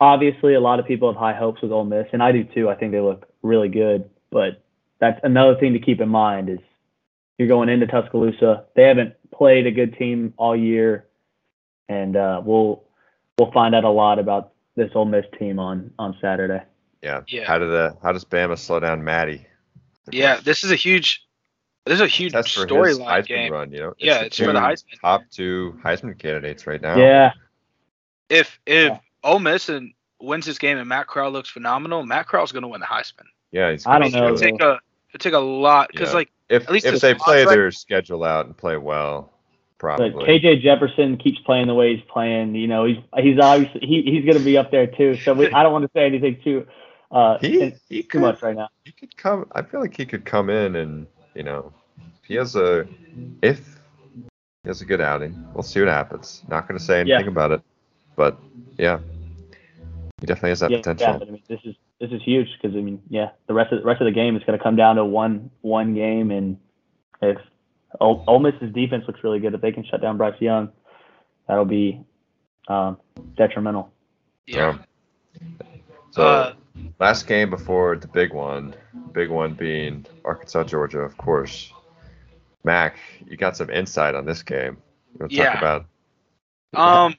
obviously a lot of people have high hopes with Ole Miss, and I do too. I think they look really good, but that's another thing to keep in mind is you're going into Tuscaloosa. They haven't played a good team all year, and uh, we'll we'll find out a lot about this Ole Miss team on on Saturday. Yeah. Yeah. How did the how does Bama slow down Maddie? Yeah, this is a huge, this is a huge That's for his storyline game. run. You know. Yeah, the it's for the Heisman. Top two Heisman candidates right now. Yeah, If if Yeah. Ole Miss and wins this game and Matt Corral looks phenomenal, Matt Corral's going to win the Heisman. Yeah. He's I gonna don't know, It'll take a it'll take a lot because Yeah. like If at least if his they play contract- their schedule out and play well, but probably. KJ Jefferson keeps playing the way he's playing. You know, he's he's obviously he, he's going to be up there too. So we, I don't want to say anything too uh he in- he too could much right now. he could come. I feel like he could come in and you know, he has a if he has a good outing. We'll see what happens. Not going to say anything Yeah. about it, but yeah, he definitely has that yeah, potential. yeah, but I mean, this is this is huge because I mean, yeah, the rest of the rest of the game is going to come down to one one game, and if Ole, Ole Miss's defense looks really good, if they can shut down Bryce Young, that'll be um, detrimental. yeah. So uh, last game before the big one, big one being Arkansas Georgia, of course. Mac, you got some insight on this game. You want to Yeah. talk about? Um,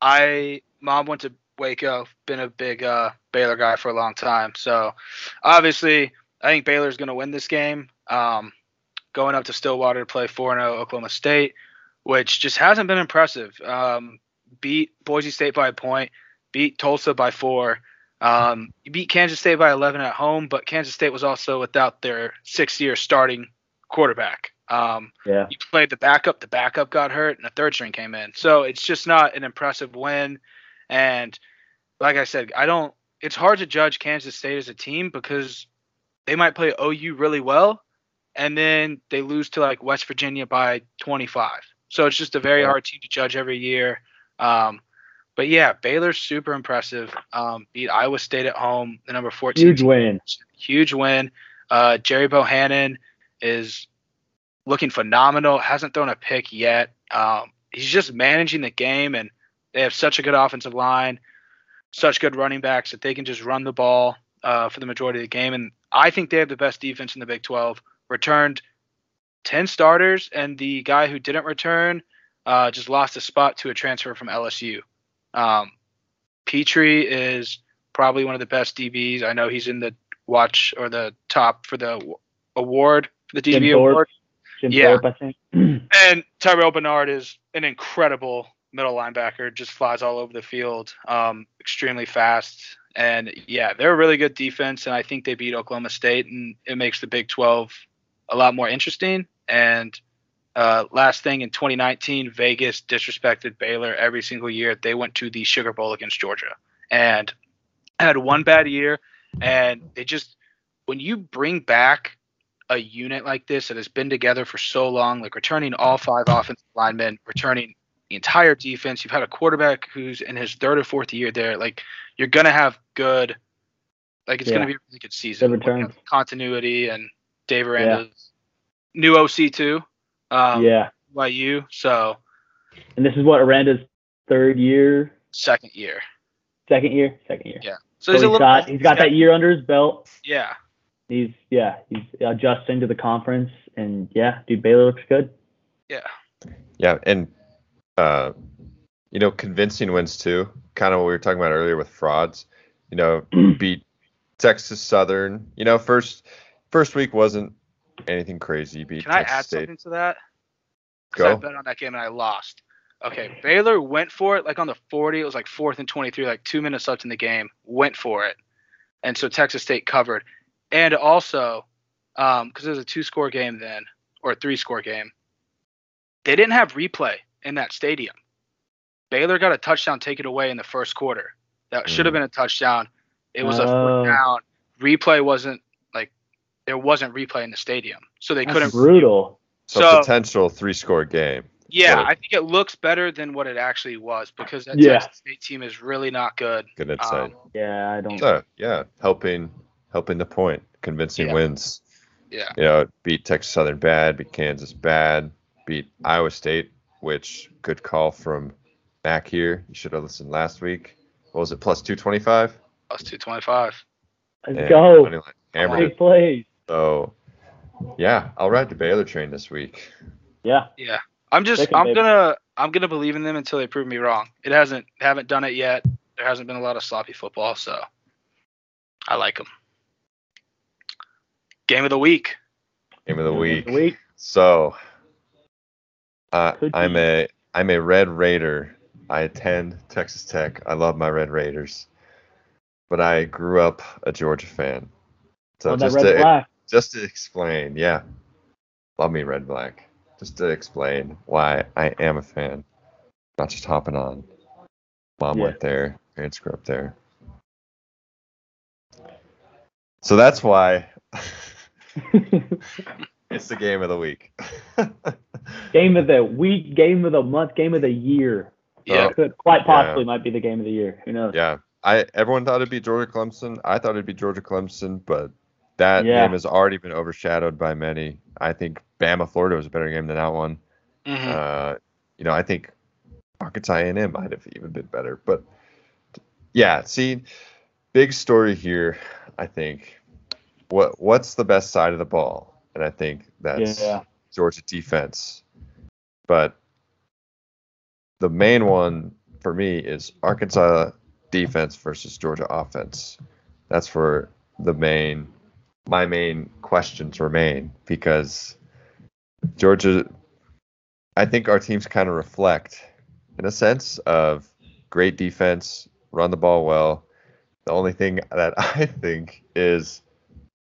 I mom went to Waco. Been a big uh, Baylor guy for a long time. So obviously, I think Baylor's going to win this game. Um, going up to Stillwater to play 4 0 Oklahoma State, which just hasn't been impressive. Um, beat Boise State by a point, beat Tulsa by four. Um, you beat Kansas State by 11 at home, but Kansas State was also without their six year starting quarterback. Um, Yeah, you played the backup, the backup got hurt, and the third string came in. So it's just not an impressive win. And like I said, I don't. It's hard to judge Kansas State as a team because they might play OU really well, and then they lose to like West Virginia by 25. So it's just a very hard team to judge every year. Um, but yeah, Baylor's super impressive. Um, beat Iowa State at home, the number 14 huge win. huge win. Uh, Gerry Bohanon is looking phenomenal. Hasn't thrown a pick yet. Um, he's just managing the game, and they have such a good offensive line, such good running backs that they can just run the ball uh, for the majority of the game. And I think they have the best defense in the Big 12. Returned 10 starters, and the guy who didn't return uh, just lost a spot to a transfer from LSU. Um, Pitre is probably one of the best DBs. I know he's in the watch or the top for the award for the Jim DB Thorpe. award. Jim Yeah. Thorpe, I think. And Terrel Bernard is an incredible middle linebacker, just flies all over the field, um, extremely fast. And yeah, they're a really good defense, and I think they beat Oklahoma State, and it makes the Big 12 a lot more interesting. And uh, last thing in 2019, Vegas disrespected Baylor every single year. They went to the Sugar Bowl against Georgia and had one bad year. And they just, when you bring back a unit like this that has been together for so long, like returning all five offensive linemen, returning the entire defense, you've had a quarterback who's in his third or fourth year there. Like, you're going to have good, like, it's Yeah. going to be a really good season. Good When you have returns. Continuity and Dave Aranda's new OC, too. Um, yeah, YU. So and this is what Aranda's third year, second year. second year, second year. Yeah. So, So, he's, a little. got he's got that year under his belt. Yeah. He's yeah, he's adjusting to the conference, and yeah, dude, Baylor looks good. Yeah. Yeah, and uh, you know, convincing wins too. Kind of what we were talking about earlier with frauds. You know, beat Texas Southern. You know, first first week wasn't anything crazy. Beat Can I add State. something to that? 'Cause I bet on that game and I lost. Okay, Baylor went for it like on the 40. It was like fourth and 23, like two minutes left in the game. Went for it, and so Texas State covered. And also, because it was a two-score game then, or a three-score game, they didn't have replay in that stadium. Baylor got a touchdown taken away in the first quarter. That should have Mm. been a touchdown. It was a Oh. fourth down. Replay wasn't like there wasn't replay in the stadium, so they That's couldn't. brutal. So, So- potential three score game. Yeah, Right. I think it looks better than what it actually was because that Yeah. Texas State team is really not good. Good insight. Um, Yeah, I don't. So yeah, helping helping the point, convincing Yeah. wins. yeah, You know, beat Texas Southern bad, beat Kansas bad, beat Iowa State, which good call from Mac here. You should have listened last week. What was it? Plus two twenty five. plus two twenty five. Let's go. Hammered Big plays. So yeah, I'll ride the Baylor train this week. Yeah. Yeah, I'm just Second I'm baby. gonna I'm gonna believe in them until they prove me wrong. It hasn't haven't done it yet. There hasn't been a lot of sloppy football, so I like them. Game of the week. Game of the week. Week. So uh, I'm a I'm a Red Raider. I attend Texas Tech. I love my Red Raiders, but I grew up a Georgia fan. So Oh, that just red to black. Just to explain, yeah, love me red black. Just to explain why I am a fan, not just hopping on. Mom Yeah. went there, parents grew up there. So that's why it's the game of the week. game of the week, game of the month, game of the year. Yeah, Could quite Yeah. possibly might be the game of the year. Who knows? yeah, I everyone thought it'd be Georgia Clemson. I thought it'd be Georgia Clemson, but that Yeah. game has already been overshadowed by many. I think Bama Florida was a better game than that one. Mhm. Uh, you know, I think Arkansas A&M might have even been better, but yeah. See, big story here. I think what what's the best side of the ball, and I think that's Yeah. Georgia defense. But the main one for me is Arkansas defense versus Georgia offense. That's for the main my main questions remain because Georgia I think our teams kind of reflect in a sense of great defense, run the ball well. The only thing that I think is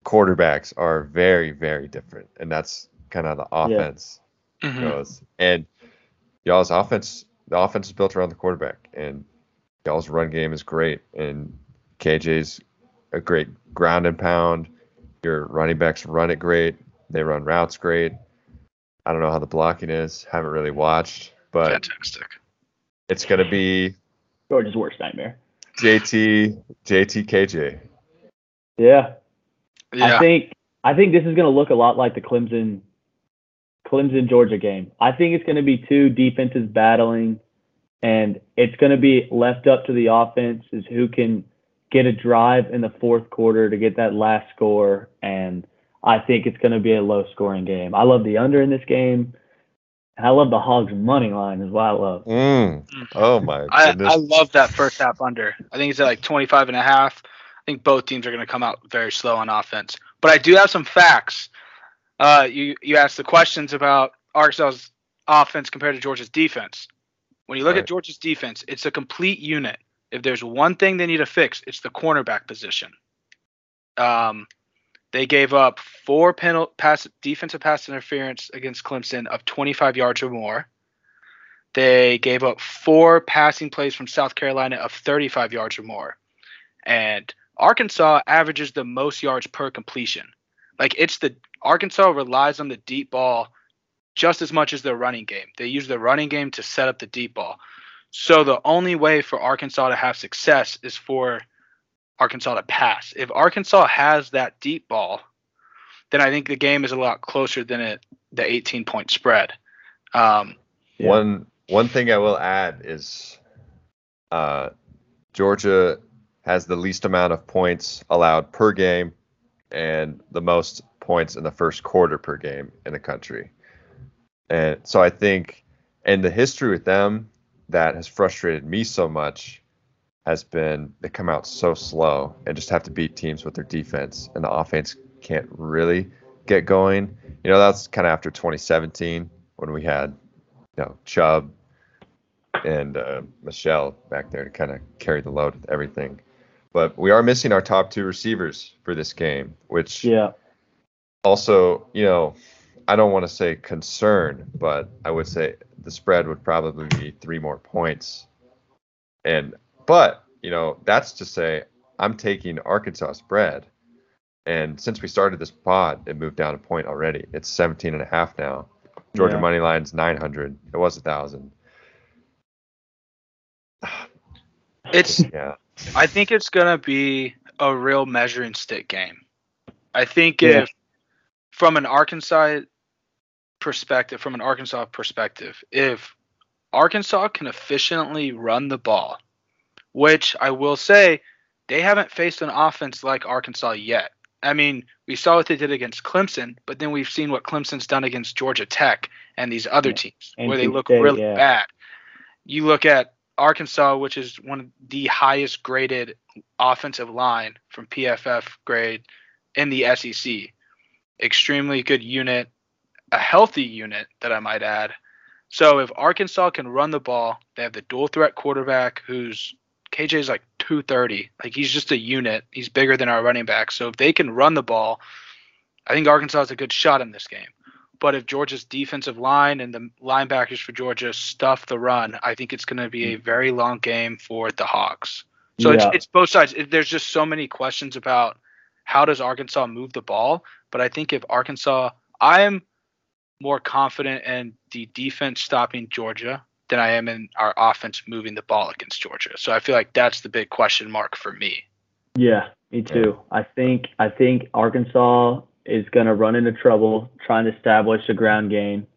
quarterbacks are very, very different. And that's kind of the offense Mhm. goes. And y'all's offense, the offense is built around the quarterback, and y'all's run game is great. And KJ's a great ground and pound. Your running backs run it great. They run routes great. I don't know how the blocking is. Haven't really watched, but Fantastic. it's gonna be Georgia's worst nightmare. JT, JT, KJ. Yeah. Yeah. I think I think this is going to look a lot like the Clemson Clemson Georgia game. I think it's going to be two defenses battling, and it's going to be left up to the offense is who can get a drive in the fourth quarter to get that last score. And I think it's going to be a low scoring game. I love the under in this game, I love the Hogs money line is what I love. Mm. Oh my I. I love that first half under. I think it's at like 25 and a half. I think both teams are going to come out very slow on offense. But I do have some facts. Uh, you you asked the questions about Arkansas's offense compared to Georgia's defense. When you look Right. at Georgia's defense, it's a complete unit. If there's one thing they need to fix, it's the cornerback position. Um, they gave up four penal pass defensive pass interference against Clemson of 25 yards or more. They gave up four passing plays from South Carolina of 35 yards or more. And Arkansas averages the most yards per completion. Like it's the Arkansas relies on the deep ball just as much as their running game. They use the running game to set up the deep ball. So the only way for Arkansas to have success is for Arkansas to pass. If Arkansas has that deep ball, then I think the game is a lot closer than it the 18 point spread. Um, Yeah. One one thing I will add is uh, Georgia has the least amount of points allowed per game and the most points in the first quarter per game in the country. And so I think and the history with them that has frustrated me so much has been they come out so slow and just have to beat teams with their defense and the offense can't really get going. You know, that's kind of after 2017 when we had you know, Chubb and uh, Michel back there to kind of carry the load with everything. But we are missing our top two receivers for this game, which Yeah. also, you know, I don't want to say concern, but I would say the spread would probably be three more points. And but, you know, that's to say I'm taking Arkansas spread. And since we started this pod, it moved down a point already. It's 17 and a half now. Georgia Yeah. money line's 900. It was a thousand. It's Yeah. I think it's gonna be a real measuring stick game. I think Yeah. if from an Arkansas perspective, from an Arkansas perspective, if Arkansas can efficiently run the ball, which I will say they haven't faced an offense like Arkansas yet. I mean, we saw what they did against Clemson, but then we've seen what Clemson's done against Georgia Tech and these other teams NC where they look State, really yeah. bad. You look at Arkansas, which is one of the highest graded offensive line from PFF grade in the SEC. Extremely good unit, a healthy unit that I might add. So if Arkansas can run the ball, they have the dual threat quarterback who's KJ's like 230. Like he's just a unit. He's bigger than our running back. So if they can run the ball, I think Arkansas has a good shot in this game. But if Georgia's defensive line and the linebackers for Georgia stuff the run, I think it's going to be a very long game for the Hawks. So Yeah. it's, it's both sides. It, there's just so many questions about how does Arkansas move the ball. But I think if Arkansas, I am more confident in the defense stopping Georgia than I am in our offense moving the ball against Georgia. So I feel like that's the big question mark for me. Yeah, me too. I think I think Arkansas is going to run into trouble trying to establish a ground game,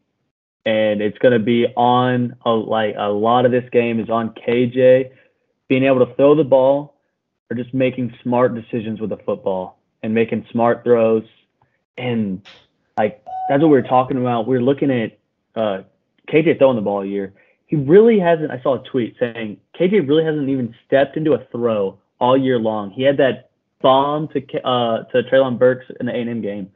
and it's going to be on a, like a lot of this game is on KJ being able to throw the ball or just making smart decisions with the football and making smart throws, and like that's what we were talking about. We are looking at uh, KJ throwing the ball a year. He really hasn't. I saw a tweet saying KJ really hasn't even stepped into a throw all year long. He had that bomb to uh, to Treylon Burks in the A&M game,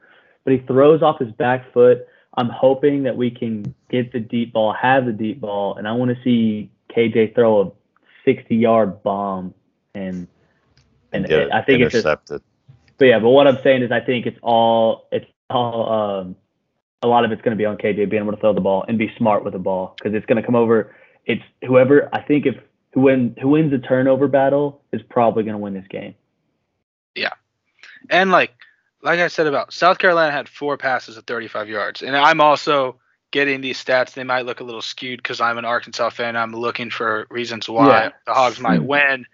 but he throws off his back foot. I'm hoping that we can get the deep ball, have the deep ball, and I want to see KJ throw a 60 yard bomb. And and I think it's just intercepted. but yeah, but what I'm saying is I think it's all it's all um a lot of it's going to be on KJ being able to throw the ball and be smart with the ball because it's going to come over. It's whoever I think if who win who wins the turnover battle is probably going to win this game. Yeah, and like like I said about South Carolina had four passes of 35 yards. And I'm also getting these stats. They might look a little skewed because I'm an Arkansas fan. I'm looking for reasons why Yeah. the Hogs might win.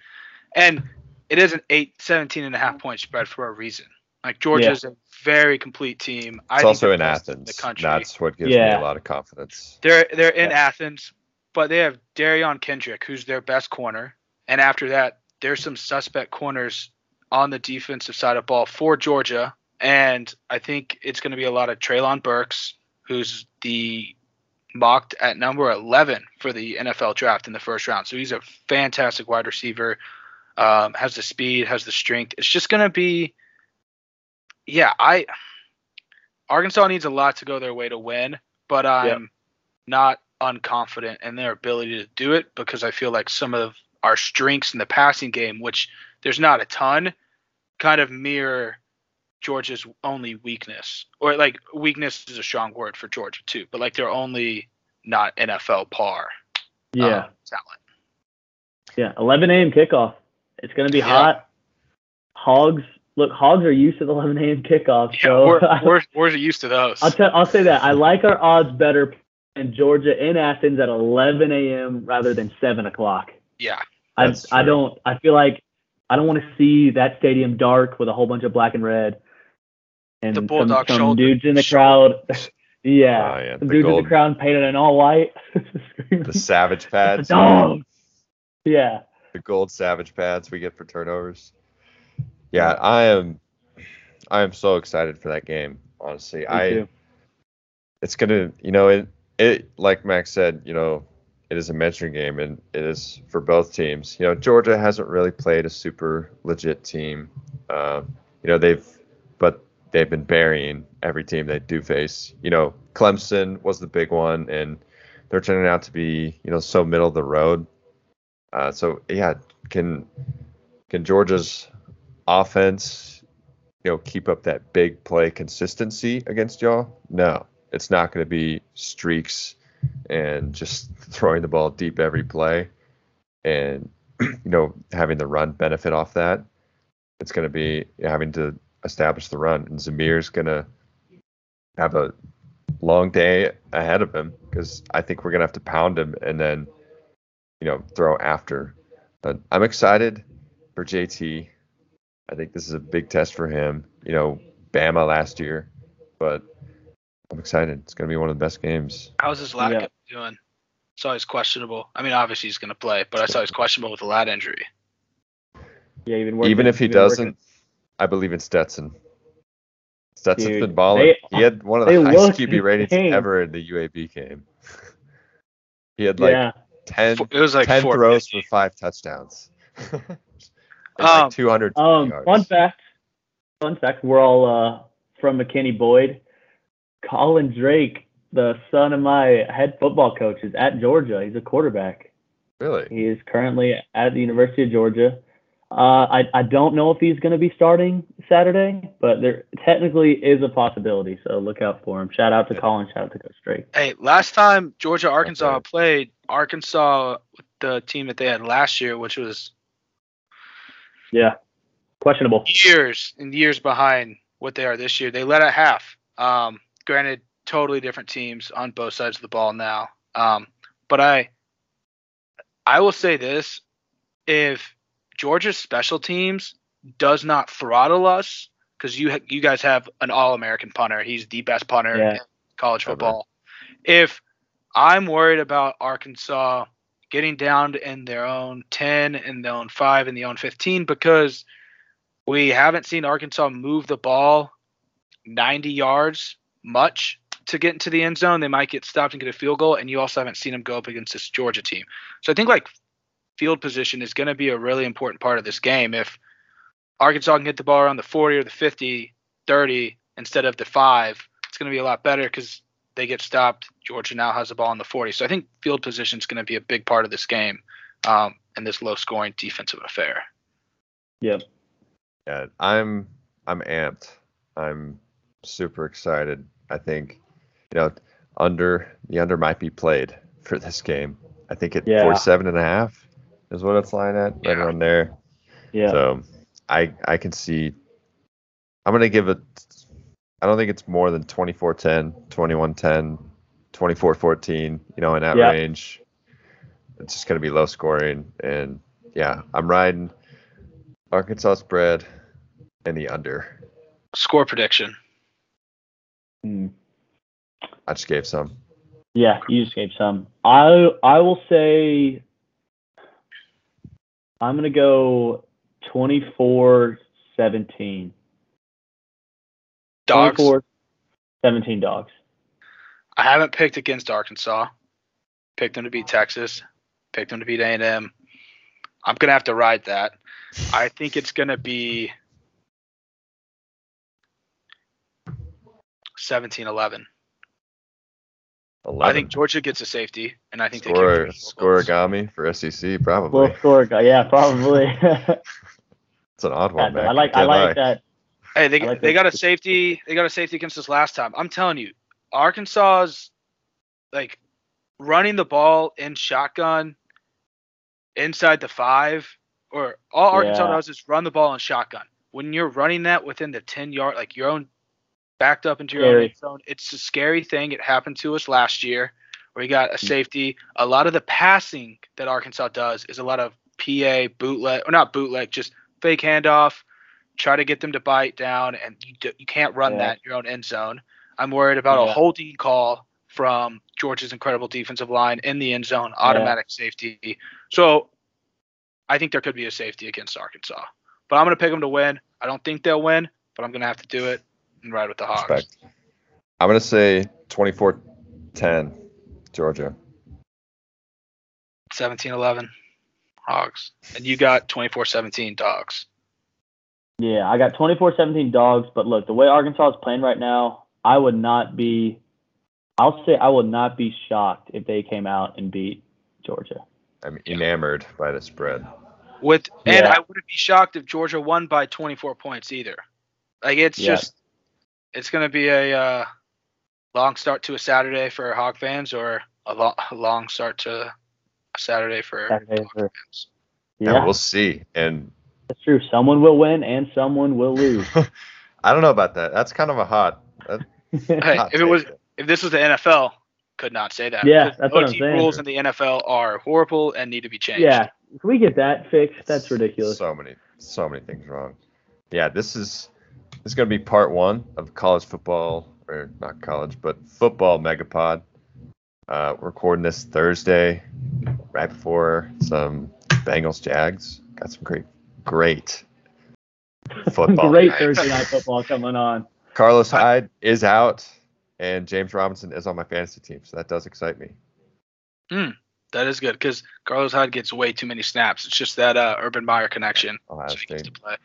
And it is an 8, 17 and a half point spread for a reason. Like Georgia's a very complete team. I It's think also they're in best Athens. the country. That's what gives me a lot of confidence. They're they're in Yeah. Athens, but they have Derion Kendrick, who's their best corner, and after that, there's some suspect corners on the defensive side of ball for Georgia, and I think it's going to be a lot of Treylon Burks, who's the mocked at number 11 for the NFL draft in the first round. So he's a fantastic wide receiver, um, has the speed, has the strength. It's just going to be, yeah, I Arkansas needs a lot to go their way to win, but I'm not unconfident in their ability to do it because I feel like some of our strengths in the passing game, which there's not a ton, kind of mirror Georgia's only weakness. Or like weakness is a strong word for Georgia too, but like they're only not NFL par Yeah, um, talent. yeah. 11 a.m. kickoff. It's going to be Yeah. hot. Hogs look. Hogs are used to the 11 a.m. kickoff. Yeah, so we're, we're, we're used to those. I'll tell. I'll say that I like our odds better in Georgia in Athens at 11 a.m. rather than 7 o'clock. yeah. I That's I don't. I feel like I don't want to see that stadium dark with a whole bunch of black and red. And The some, Bulldog some shoulder- dudes in the crowd. yeah, Oh, yeah, some the dudes in the crowd painted in all white. The savage pads. The Dogs. Yeah. the gold savage pads we get for turnovers. Yeah, I am I am so excited for that game, honestly. me I too. it's gonna you know, it it like Max said, you know, it is a measuring game and it is for both teams. You know, Georgia hasn't really played a super legit team. Um, you know, they've but they've been burying every team they do face. You know, Clemson was the big one and they're turning out to be, you know, so middle of the road. Uh, so yeah, can can Georgia's offense, you know, keep up that big play consistency against y'all? No, it's not going to be streaks and just throwing the ball deep every play, and you know having the run benefit off that. It's going to be having to establish the run. And Zamir's gonna have a long day ahead of him because I think we're gonna have to pound him and then, you know, throw after. But I'm excited for JT. I think this is a big test for him. You know, Bama last year, but I'm excited. It's gonna be one of the best games. How's his lat Yeah. doing? Saw he's questionable. I mean, obviously he's going to play, but I saw he's questionable with a lat injury. Yeah, even working, Even if he even doesn't, I believe in Stetson. Stetson's Dude, been balling. they- he had one of the highest QB ratings insane. ever in the UAB game. he had like yeah, 10, it was like 10 throws for five touchdowns. And, like Um, 200 Um, yards. fun fact. Fun fact. We're all uh, from McKinney Boyd. Colin Drake, the son of my head football coach, is at Georgia. He's a quarterback. Really? He is currently at the University of Georgia. Uh, I I don't know if he's going to be starting Saturday, but there technically is a possibility. So look out for him. Shout out to Yeah. Colin. Shout out to Coach Drake. Hey, last time Georgia Arkansas Okay. played, Arkansas with the team that they had last year, which was Yeah, questionable. years and years behind what they are this year. They led at half. Um, granted, totally different teams on both sides of the ball now. Um, but I, I will say this: if Georgia's special teams does not throttle us, because you ha- you guys have an All-American punter, he's the best punter Yeah. in college football. If I'm worried about Arkansas getting down in their own 10 and their own 5 and their own 15 because we haven't seen Arkansas move the ball 90 yards much to get into the end zone. They might get stopped and get a field goal, and you also haven't seen them go up against this Georgia team. So I think like field position is going to be a really important part of this game. If Arkansas can get the ball around the 40 or the 50, 30 instead of the five, it's going to be a lot better because they get stopped. Georgia now has the ball in the 40. So I think field position is going to be a big part of this game um, in this low scoring defensive affair. Yep. Yeah, I'm I'm amped. I'm super excited. I think, you know, under the under might be played for this game. I think at Yeah. 47 and a half is what it's lying at, right Yeah. around there. Yeah. So I I can see I'm gonna give it I don't think it's more than 24-10, 21-10, 24-14, you know, in that Yeah. range. It's just gonna be low scoring and yeah, I'm riding Arkansas spread and the under. Score prediction. Hmm. I just gave some. Yeah, you just gave some. I I will say I'm gonna go 24-17. Dogs. 24-17 dogs. I haven't picked against Arkansas. Picked them to beat Texas. Picked them to beat A&M. I'm gonna have to ride that. I think it's gonna be 17-11. 11. I think Georgia gets a safety, and I think they score kick score field origami for SEC probably. Little score. Yeah, probably. It's an odd one, no, man. I like I like that. Hey, they, like they that. got a safety. They got a safety against us last time. I'm telling you, Arkansas's like running the ball in shotgun inside the five, or all Arkansas Yeah. does is run the ball in shotgun. When you're running that within the ten yard, like your own backed up into your own Scary. end zone, it's a scary thing. It happened to us last year, where we got a mm. safety. A lot of the passing that Arkansas does is a lot of PA bootleg, or not bootleg, just fake handoff try to get them to bite down, and you, do, you can't run Yeah. that in your own end zone. I'm worried about a holding call from Georgia's incredible defensive line in the end zone, automatic safety. So I think there could be a safety against Arkansas. But I'm going to pick them to win. I don't think they'll win, but I'm going to have to do it and ride with the Hawks. Respect. I'm gonna say 24-10, Georgia. 17-11 Hogs. And you got 24-17 Dogs. Yeah, I got 24-17 dogs, but look, the way Arkansas is playing right now, I would not be I'll say I would not be shocked if they came out and beat Georgia. I'm enamored by the spread. With and Yeah. I wouldn't be shocked if Georgia won by 24 points either. Like it's Yeah. just it's going to be a uh, long start to a Saturday for Hawk fans or a, lo- a long start to a Saturday for Saturday Hawk for- fans. Yeah, Yeah, we'll see. And that's true. Someone will win and someone will lose. I don't know about that. That's kind of a hot. that- Hey, hot if it was take. if this was the NFL, could not say that. Yeah, Because that's what I'm saying. rules in the NFL are horrible and need to be changed. yeah, can we get that fixed? That's ridiculous. So many, so many things wrong. Yeah, this is this is gonna be part one of college football, or not college, but football megapod. Uh, recording this Thursday, right before some Bengals Jags. Got some great, great football. Great tonight. Thursday night football coming on. Carlos Hyde is out, and James Robinson is on my fantasy team, so that does excite me. That is good because Carlos Hyde gets way too many snaps. It's just that uh, Urban Meyer connection. Ohio So he gets to play.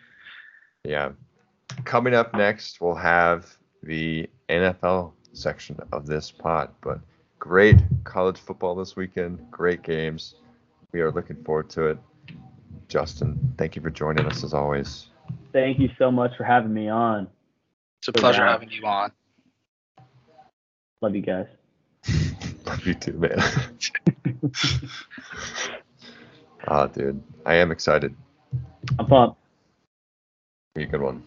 Yeah. Coming up next, we'll have the NFL section of this pod. But great college football this weekend. Great games. We are looking forward to it. Justin, thank you for joining us as always. Thank you so much for having me on. It's a pleasure job. having you on. Love you guys. Love you too, man. Ah, dude. I am excited. I'm pumped. Be a good one.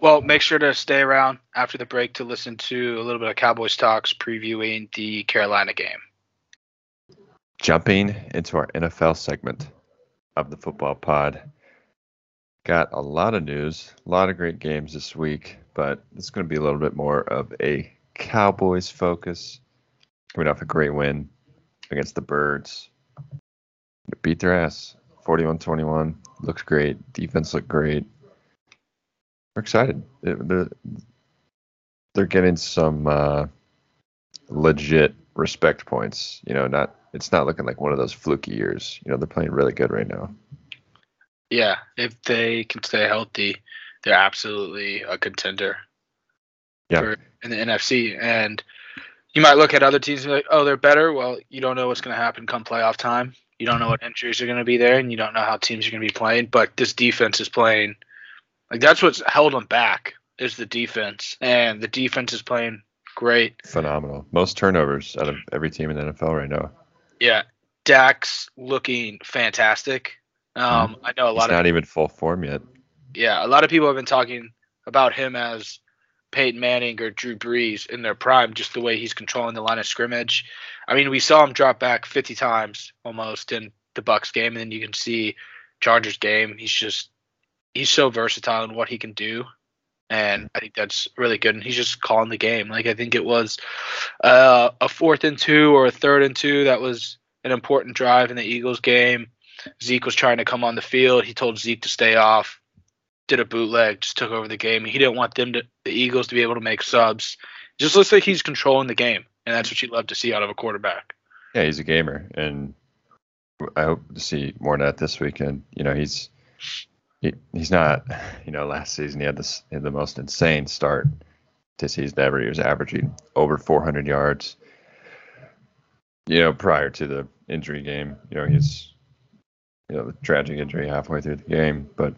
Well, make sure to stay around after the break to listen to a little bit of Cowboys talks previewing the Carolina game. Jumping into our NFL segment of the football pod. Got a lot of news, a lot of great games this week, but it's going to be a little bit more of a Cowboys focus. Coming off a great win against the Birds. Beat their ass 41 21. Looks great. Defense looked great. We're excited. It- They're, they're getting some uh, legit respect points. You know, not it's not looking like one of those fluky years. You know, they're playing really good right now. Yeah, if they can stay healthy, they're absolutely a contender. Yeah. For, in the NFC, and you might look at other teams and be like, "Oh, they're better." Well, you don't know what's going to happen come playoff time. You don't know what injuries are going to be there, and you don't know how teams are going to be playing. But this defense is playing like that's what's held them back is the defense, and the defense is playing great. Phenomenal. Most turnovers out of every team in the NFL right now. Yeah, Dak's looking fantastic. Um, I know a He's lot of not even full form yet. yeah, a lot of people have been talking about him as Peyton Manning or Drew Brees in their prime, just the way he's controlling the line of scrimmage. I mean, we saw him drop back 50 times almost in the Bucs game, and then you can see Chargers game. He's just he's so versatile in what he can do, and I think that's really good. And he's just calling the game. Like I think it was uh, a fourth and two or a third and two that was an important drive in the Eagles game. Zeke was trying to come on the field. He told Zeke to stay off did a bootleg, just took over the game. He didn't want them to the Eagles to be able to make subs. Just looks like he's controlling the game, and that's what you love to see out of a quarterback. Yeah, he's a gamer, and I hope to see more of that this weekend. You know, he's he, he's not. You know, last season he had this he had the most insane start to season ever. He was averaging over 400 yards. You know, prior to the injury game, you know he's you know the tragic injury halfway through the game, but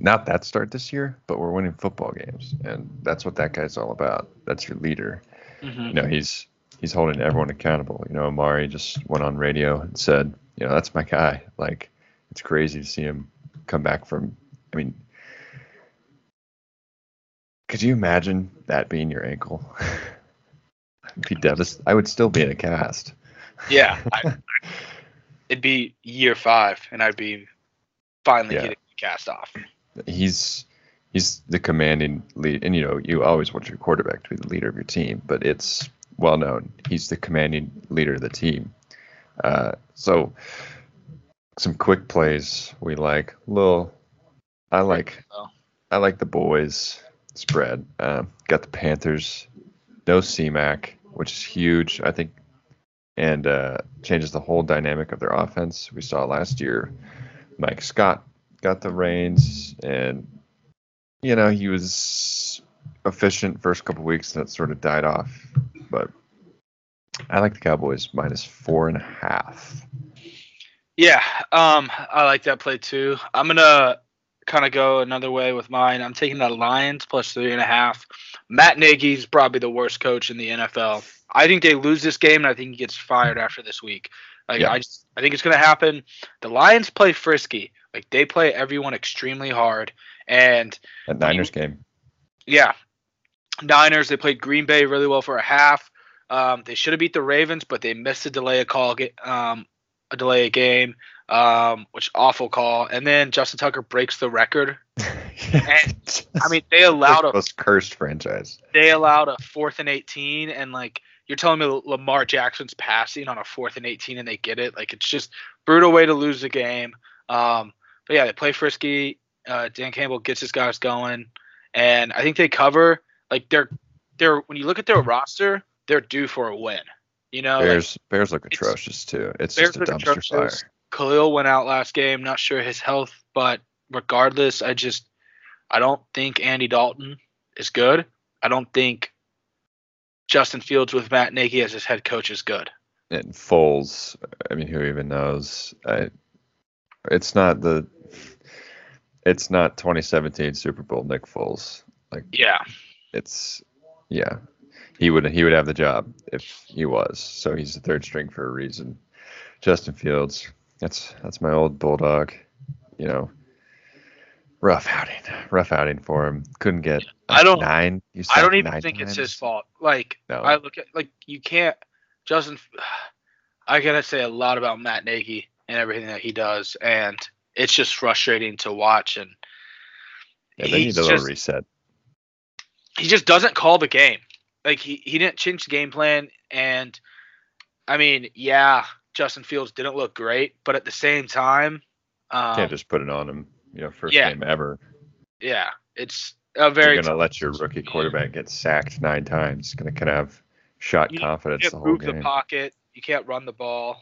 not that start this year. But we're winning football games, and that's what that guy's all about. That's your leader mm-hmm. you know he's he's holding everyone accountable you know amari just went on radio and said you know that's my guy like it's crazy to see him come back from i mean could you imagine that being your ankle I'd be devastated i would still be in a cast Yeah, I, it'd be year five, and I'd be finally Yeah. getting cast off. he's he's the commanding lead and you know you always want your quarterback to be the leader of your team but it's well known he's the commanding leader of the team uh, so some quick plays we like. Little i like i like the boys spread. Uh, got the panthers no cmac which is huge i think and uh, changes the whole dynamic of their offense. We saw last year mike scott got the reins and you know he was efficient first couple weeks and it sort of died off. But i like the cowboys minus four and a half yeah, um, I like that play too. I'm gonna kind of go another way with mine. I'm taking the Lions plus three and a half. Matt Nagy's probably the worst coach in the NFL. I think they lose this game, and I think he gets fired after this week. Like Yeah. I just I think it's gonna happen. The Lions play frisky. Like they play everyone extremely hard. And That Niners game. yeah, Niners they played Green Bay really well for a half. Um, they should have beat the Ravens, but they missed a delay of call, ga- um, a delay a game, um, which awful call. And then Justin Tucker breaks the record. and, I mean, they allowed a most cursed franchise. they allowed a fourth and 18 and like you're telling me lamar jackson's passing on a fourth and 18 and they get it like it's just brutal way to lose the game um but yeah they play frisky uh dan campbell gets his guys going and i think they cover like they're they're when you look at their roster they're due for a win you know like, Bears Bears look atrocious too. It's Bears just a dumpster atrocious. fire. khalil went out last game not sure his health but regardless i just i don't think andy dalton is good i don't think Justin Fields with Matt Nagy as his head coach is good. And Foles, I mean, who even knows? I, it's not the. It's not 2017 Super Bowl Nick Foles. Like Yeah. it's, yeah, he would he would have the job if he was. So he's the third string for a reason. Justin Fields, that's that's my old bulldog. You know, rough outing, rough outing for him. Couldn't get I don't- nine. I don't even think it's his fault. Like No. I look at like you can't Justin I gotta say a lot about Matt Nagy and everything that he does and it's just frustrating to watch and Yeah, they need a little reset. he just doesn't call the game. Like he, he didn't change the game plan and I mean, yeah, Justin Fields didn't look great, but at the same time, um, Can't just put it on him. You know, first yeah. game ever. yeah, it's a very You're gonna let your rookie quarterback get sacked nine times. Gonna kind of have shot You confidence You the can't whole move the pocket. You can't run the ball.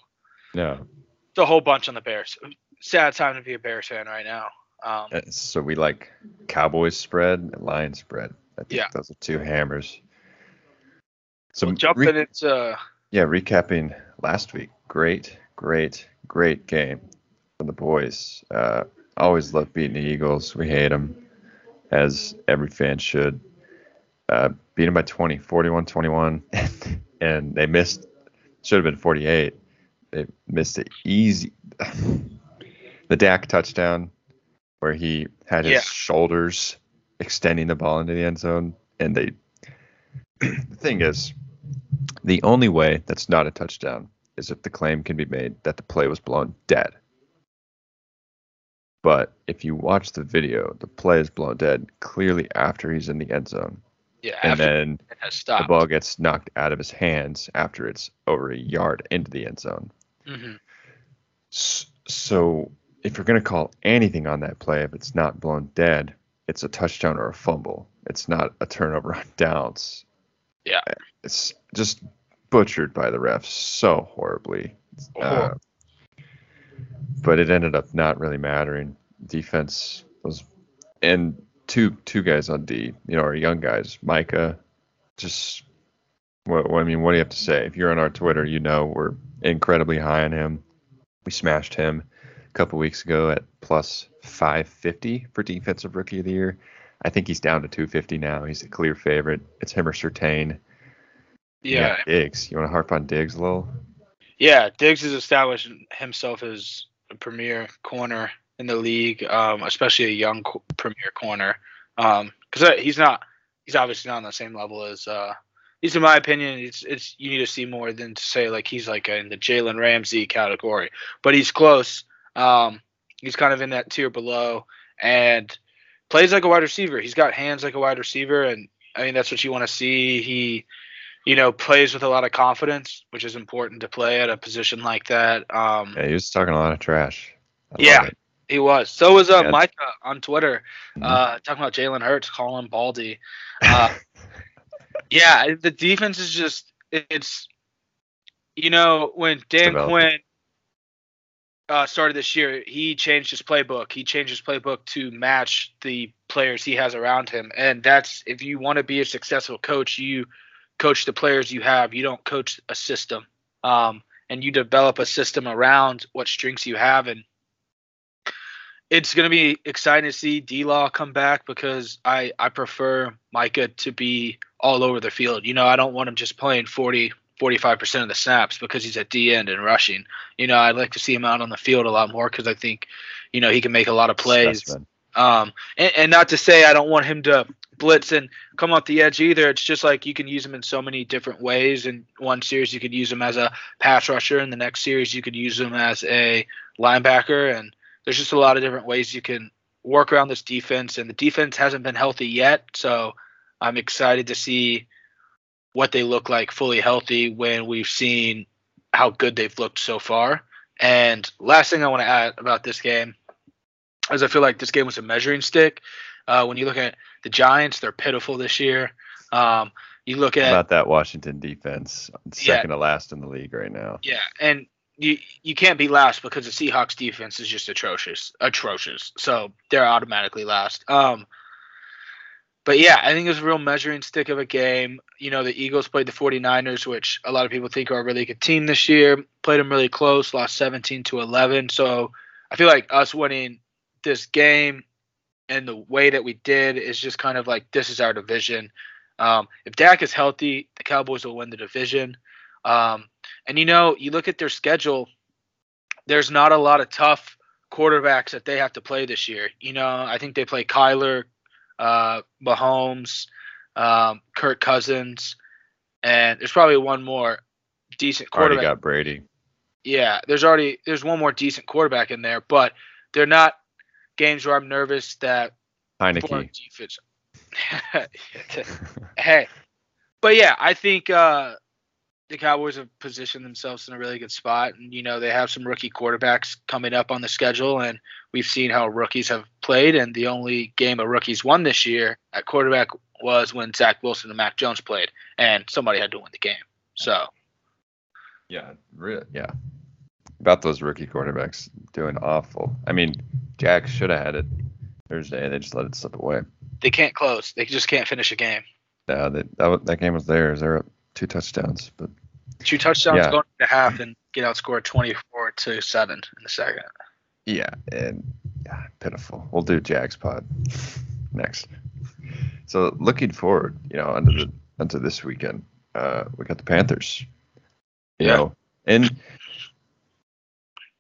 No. It's a whole bunch on the Bears. Sad time to be a Bears fan right now. Um, Uh, So we like Cowboys spread and Lions spread. I think Yeah. those are two hammers. So well, jumping re- into yeah, recapping last week. Great, great, great game from the boys. Uh, always love beating the Eagles. We hate them, as every fan should. Uh, beat them by 20, 41 21. and they missed, should have been 48. They missed it easy. the Dak touchdown, where he had his Yeah. shoulders extending the ball into the end zone. And they, the thing is, the only way that's not a touchdown is if the claim can be made that the play was blown dead. But if you watch the video, the play is blown dead clearly after he's in the end zone. yeah, And then the ball gets knocked out of his hands after it's over a yard into the end zone. hmm So if you're going to call anything on that play, if it's not blown dead, it's a touchdown or a fumble. It's not a turnover on downs. Yeah. It's just butchered by the refs so horribly. Uh, but it ended up not really mattering. Defense was, and two two guys on D, you know, our young guys, Micah, just. What, what I mean, what do you have to say? If you're on our Twitter, you know we're incredibly high on him. We smashed him a couple weeks ago at plus 550 for defensive rookie of the year. I think he's down to 250 now. He's a clear favorite. It's him or Surtain. Yeah, Diggs. You want to harp on Diggs a little? Yeah, Diggs has established himself as a premier corner in the league, um, especially a young co- premier corner. Because he's not, he's obviously not on the same level as. Uh, he's in my opinion, it's it's you need to see more than to say like he's like in the Jalen Ramsey category, but he's close. Um, he's kind of in that tier below, and plays like a wide receiver. He's got hands like a wide receiver, and I mean that's what you want to see. He you know, plays with a lot of confidence, which is important to play at a position like that. Um, Yeah, he was talking a lot of trash. I Yeah. he was. So was uh, Yeah. Micah on Twitter, Mhm. uh, talking about Jalen Hurts, calling Baldy. Uh, yeah, the defense is just it's you know when Dan. Quinn uh, started this year, he changed his playbook. He changed his playbook to match the players he has around him, and that's if you want to be a successful coach, you coach the players you have. You don't coach a system, um, and you develop a system around what strengths you have. And it's going to be exciting to see D Law come back because I I prefer Micah to be all over the field. You know, I don't want him just playing 40 45% of the snaps because he's at D end and rushing. You know, I'd like to see him out on the field a lot more because I think, you know, he can make a lot of plays. Um, and, and not to say I don't want him to blitz and come off the edge either. It's just like you can use him in so many different ways. In one series, you could use him as a pass rusher. In the next series, you could use him as a linebacker. And there's just a lot of different ways you can work around this defense. And the defense hasn't been healthy yet. So I'm excited to see what they look like fully healthy when we've seen how good they've looked so far. And last thing I want to add about this game is I feel like this game was a measuring stick. Uh, when you look at the Giants, they're pitiful this year. Um, you look at about that Washington defense, Yeah. second to last in the league right now. yeah, and you you can't be last because the Seahawks defense is just atrocious, atrocious. So they're automatically last. Um, but yeah, I think it was a real measuring stick of a game. You know, the Eagles played the 49ers, which a lot of people think are a really good team this year. Played them really close, lost 17 to 11. So I feel like us winning this game and the way that we did is just kind of like this is our division. Um, if Dak is healthy, the Cowboys will win the division. Um, and you know, you look at their schedule, there's not a lot of tough quarterbacks that they have to play this year. You know, I think they play Kyler, uh, Mahomes, um, Kirk Cousins, and there's probably one more decent Already quarterback. got Brady. Yeah, there's already there's one more decent quarterback in there, but they're not games where I'm nervous that for our Heinicke. defense. hey, but yeah, I think uh, the Cowboys have positioned themselves in a really good spot, and you know they have some rookie quarterbacks coming up on the schedule, and we've seen how rookies have played, and the only game a rookies won this year at quarterback was when Zach Wilson and Mac Jones played, and somebody had to win the game. So Yeah, re- yeah. About those rookie quarterbacks doing awful. I mean, Jack should have had it Thursday. and They just let it slip away. they can't close; they just can't finish a game. Yeah, that that, that game was theirs. They're up two touchdowns, but Two touchdowns Yeah. going into half, and get outscored twenty-four to seven in the second. yeah, and yeah, pitiful. We'll do Jack's pod next. So looking forward, you know, under the onto this weekend, uh, we got the Panthers. You Yeah. know, and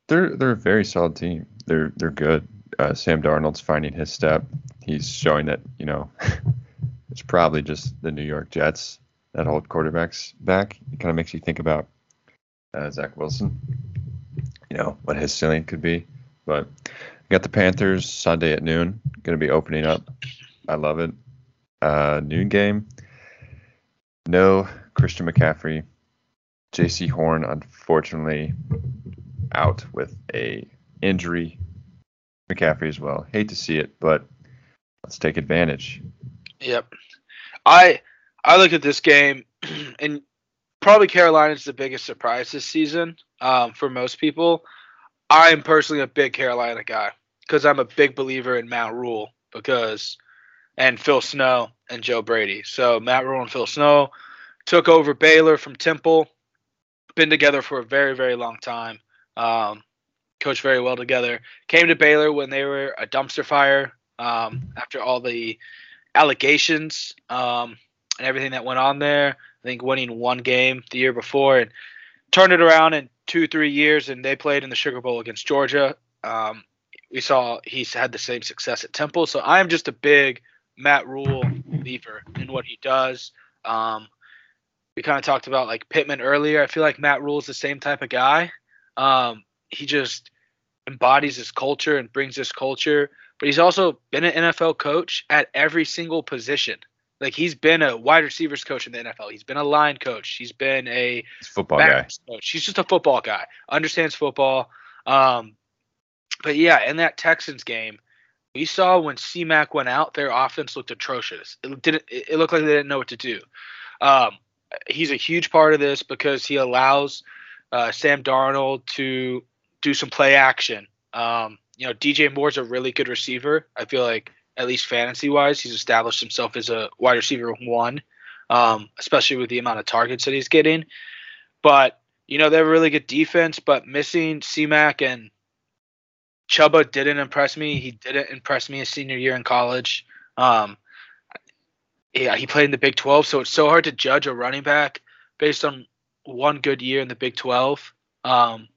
they're they're a very solid team. They're they're good. Uh, Sam Darnold's finding his step. He's showing that you know it's probably just the New York Jets that hold quarterbacks back. It kind of makes you think about uh, Zach Wilson. You know what his ceiling could be. But got the Panthers Sunday at noon. Going to be opening up. I love it. Uh, noon game. No Christian McCaffrey. Jaycee Horn, unfortunately, out with a injury. McCaffrey as well. Hate to see it, but let's take advantage. Yep. I I look at this game and probably Carolina's the biggest surprise this season um, for most people. I'm personally a big Carolina guy because I'm a big believer in Matt Rhule because and Phil Snow and Joe Brady. So Matt Rhule and Phil Snow took over Baylor from Temple. Been together for a very very long time. Um, coached very well together. Came to Baylor when they were a dumpster fire um, after all the allegations um, and everything that went on there. I think winning one game the year before and turned it around in two, three years, and they played in the Sugar Bowl against Georgia. Um, we saw he's had the same success at Temple, so I'm just a big Matt Rhule believer in what he does. Um, we kind of talked about like Pittman earlier. I feel like Matt Rhule is the same type of guy. Um, he just embodies his culture and brings this culture but he's also been an NFL coach at every single position. Like he's been a wide receivers coach in the NFL. He's been a line coach. He's been a football guy. coach. He's just a football guy. Understands football. Um, but yeah, in that Texans game, we saw when C-Mac went out, their offense looked atrocious. It didn't. It looked like they didn't know what to do. Um, he's a huge part of this because he allows uh, Sam Darnold to do some play action. Um, you know, DJ Moore's a really good receiver. I feel like at least fantasy wise, he's established himself as a wide receiver one, um, especially with the amount of targets that he's getting. But you know, they have a really good defense, but missing C-Mac and Chuba didn't impress me. He didn't impress me his senior year in college. Um, yeah, he played in the Big 12, so it's so hard to judge a running back based on one good year in the Big 12, um,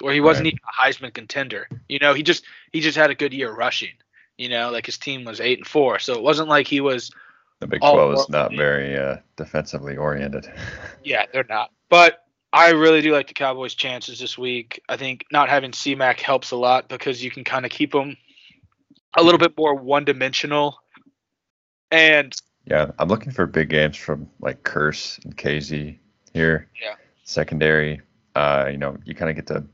where he wasn't Right. even a Heisman contender. You know, he just he just had a good year rushing. You know, like his team was eight and four, so it wasn't like he was. The Big 12 is not very uh, defensively oriented. Yeah, they're not. But I really do like the Cowboys' chances this week. I think not having C-Mac helps a lot because you can kind of keep them a little bit more one-dimensional. And Yeah, I'm looking for big games from like Kearse and Kazee here. Yeah. Secondary. Uh, you know, you kind of get to,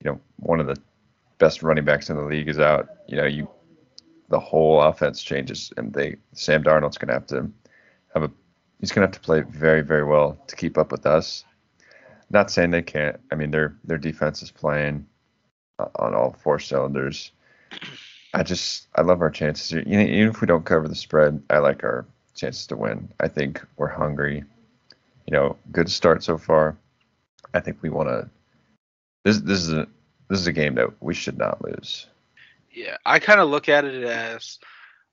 you know, one of the best running backs in the league is out. You know, you the whole offense changes, and they Sam Darnold's gonna have to have a he's gonna have to play very very well to keep up with us. Not saying they can't. I mean, their their defense is playing uh, on all four cylinders. I just I love our chances. even if we don't cover the spread, I like our chances to win. I think we're hungry. You know, good start so far. I think we want to. This this is a this is a game that we should not lose. yeah, I kind of look at it as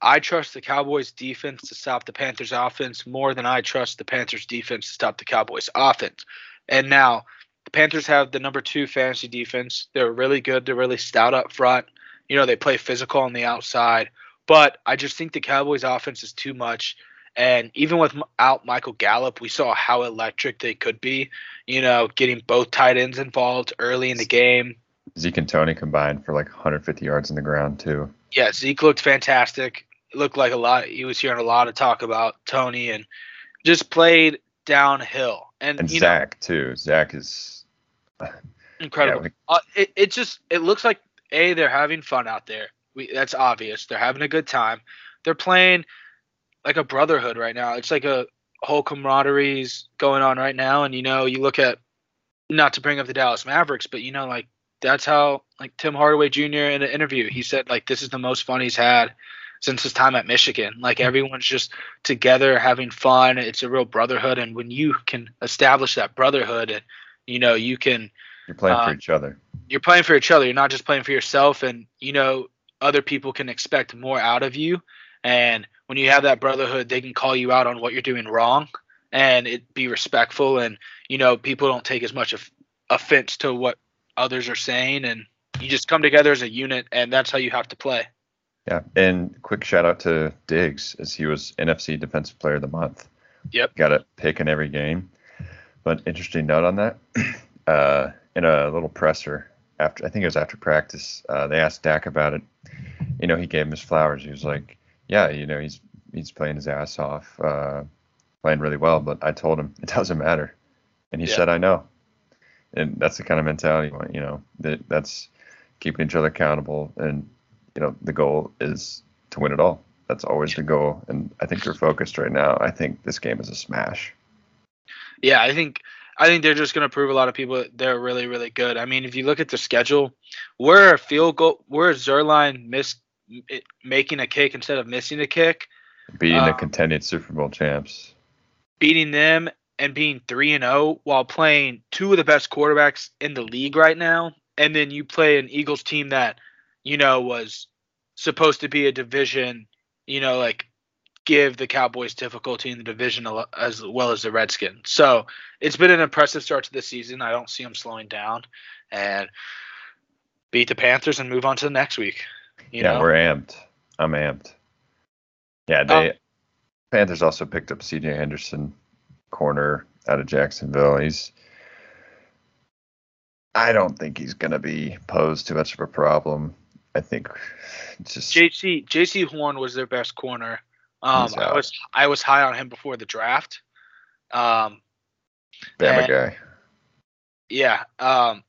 I trust the Cowboys' defense to stop the Panthers' offense more than I trust the Panthers' defense to stop the Cowboys' offense. And now the Panthers have the number two fantasy defense. They're really good. They're really stout up front. You know, they play physical on the outside. But I just think the Cowboys' offense is too much. And even without Michael Gallup, we saw how electric they could be. You know, getting both tight ends involved early in the game. Zeke and Tony combined for like 150 yards in the ground too. Yeah, Zeke looked fantastic. It looked like a lot. He was hearing a lot of talk about Tony and just played downhill. And, And Zach too. Zach is incredible. Yeah, we- uh, it, it just it looks like a they're having fun out there. We that's obvious. They're having a good time. They're playing like a brotherhood right now. It's like a whole camaraderie's going on right now. And you know, you look at not to bring up the Dallas Mavericks, but you know, like that's how like Tim Hardaway Jr. in an interview he said like this is the most fun he's had since his time at Michigan. Like everyone's just together having fun. It's a real brotherhood, and when you can establish that brotherhood, and you know you can you're playing for uh, each other. you're playing for each other. You're not just playing for yourself, and you know other people can expect more out of you. And when you have that brotherhood, they can call you out on what you're doing wrong, and it be respectful. And you know people don't take as much of offense to what others are saying, and you just come together as a unit, and that's how you have to play. Yeah, and quick shout out to Diggs as he was NFC Defensive Player of the Month. Yep. Got a pick in every game. But interesting note on that, uh, in a little presser after I think it was after practice, uh, they asked Dak about it. You know, he gave him his flowers. He was like, "Yeah, you know, he's he's playing his ass off, uh, playing really well." But I told him it doesn't matter, and he Yeah. said, "I know." And that's the kind of mentality you want. You know, that that's keeping each other accountable and you know the goal is to win it all that's always the goal and i think they're focused right now i think this game is a smash Yeah, I think I think they're just going to prove a lot of people that they're really really good. I mean, if you look at the schedule, we're a field goal, we're a Zuerlein miss it- making a kick instead of missing a kick, beating the Uh, contending super bowl champs beating them and being 3 and 0 while playing two of the best quarterbacks in the league right now. And then you play an Eagles team that, you know, was supposed to be a division, you know, like give the Cowboys difficulty in the division as well as the Redskins. So it's been an impressive start to the season. I don't see them slowing down and beat the Panthers and move on to the next week. Yeah know? we're amped. I'm amped. Yeah they panthers also picked up cj henderson corner out of jacksonville. He's i don't think he's going to be posed too much of a problem. I think just JC Jaycee Horn was their best corner. Um, I was I was high on him before the draft. Um, Bama and- guy. Yeah, um,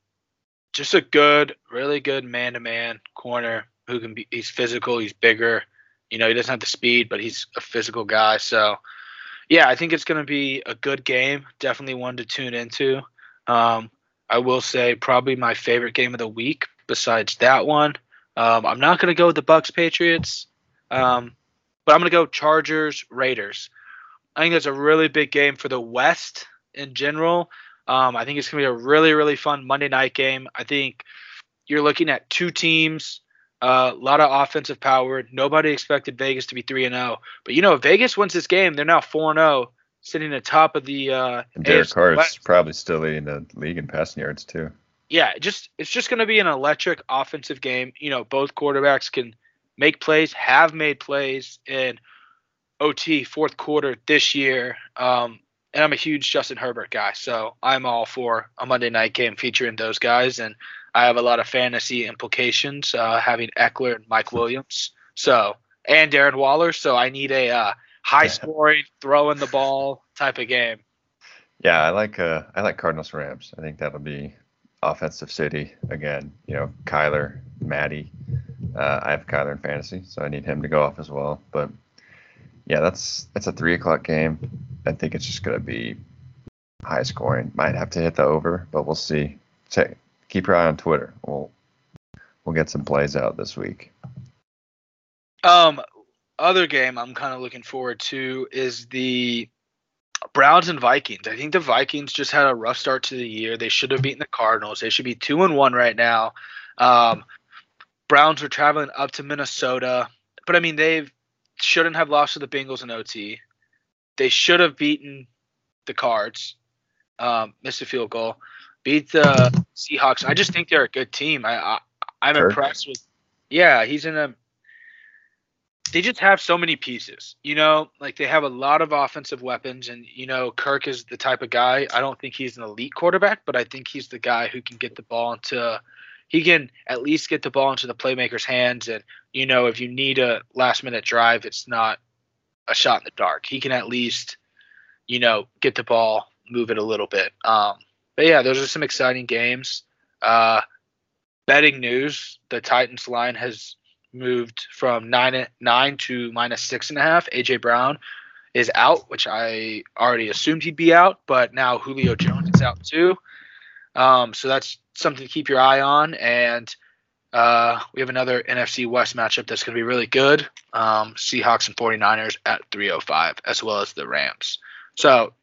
just a good, really good man-to-man corner who can be. He's physical. He's bigger. You know, he doesn't have the speed, but he's a physical guy. So, yeah, I think it's going to be a good game. Definitely one to tune into. Um, I will say probably my favorite game of the week. Besides that one, um, I'm not going to go with the Bucs Patriots, um, but I'm going to go Chargers Raiders. I think that's a really big game for the West in general. Um, I think it's going to be a really, really fun Monday night game. I think you're looking at two teams, uh, a lot of offensive power. Nobody expected Vegas to be 3 and 0. But, you know, Vegas wins this game, they're now 4 and 0. sitting atop of the uh, And Derek AFC Carr is probably still leading the league in passing yards too. yeah, it just it's just going to be an electric offensive game. You know, both quarterbacks can make plays, have made plays in OT fourth quarter this year. Um, and I'm a huge Justin Herbert guy, so I'm all for a Monday night game featuring those guys. And I have a lot of fantasy implications uh, having Ekeler and Mike Williams, so and Darren Waller. So I need a uh, high scoring, throwing the ball type of game. Yeah, I like uh I like Cardinals Rams. I think that'll be offensive city again. You know, Kyler, Maddie. Uh, I have Kyler in fantasy, so I need him to go off as well. But yeah, that's that's a three o'clock game. I think it's just gonna be high scoring. Might have to hit the over, but we'll see. Check, keep your eye on Twitter. We'll we'll get some plays out this week. Um, other game I'm kind of looking forward to is the Browns and Vikings. I think the Vikings just had a rough start to the year. They should have beaten the Cardinals. They should be two and one right now. Um, Browns are traveling up to Minnesota, but I mean they shouldn't have lost to the Bengals in OT. They should have beaten the Cards. Um, missed a field goal. Beat the Seahawks. I just think they're a good team. I, I I'm Kirk? impressed with. Yeah, he's in a they just have so many pieces. You know, like they have a lot of offensive weapons, and you know, Kirk is the type of guy. I don't think he's an elite quarterback, but I think he's the guy who can get the ball into. He can at least get the ball into the playmaker's hands, and you know, if you need a last minute drive, it's not a shot in the dark. He can at least, you know, get the ball, move it a little bit. Um, but yeah, those are some exciting games. Uh, betting news: the Titans line has moved from nine nine to minus six and a half. AJ Brown is out, which I already assumed he'd be out, but now Julio Jones is out too. Um, so that's something to keep your eye on. And uh, we have another NFC West matchup that's going to be really good. Um, Seahawks and 49ers at 305, as well as the Rams. So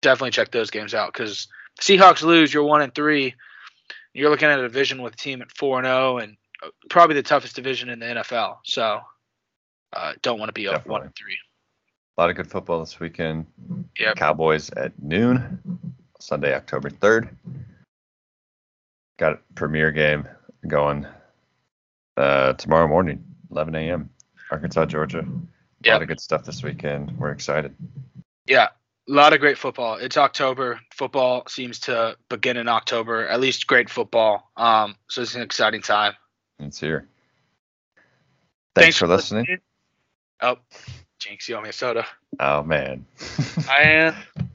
definitely check those games out because Seahawks lose, you're one and three. You're looking at a division with a team at four and zero, and probably the toughest division in the NFL. So uh, don't want to be up one and three. A lot of good football this weekend. Yep. Cowboys at noon, Sunday, October 3rd. Got a premiere game going uh, tomorrow morning, 11 a.m. Arkansas, Georgia. A Yep. lot of good stuff this weekend. We're excited. Yeah, a lot of great football. It's October. Football seems to begin in October. At least great football. Um, so it's an exciting time. It's here. Thanks, for listening. Oh, Jinx, you owe me a soda. Oh, man. I am. and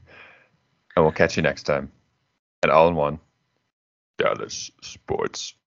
we'll catch you next time at All in One Dallas Sports.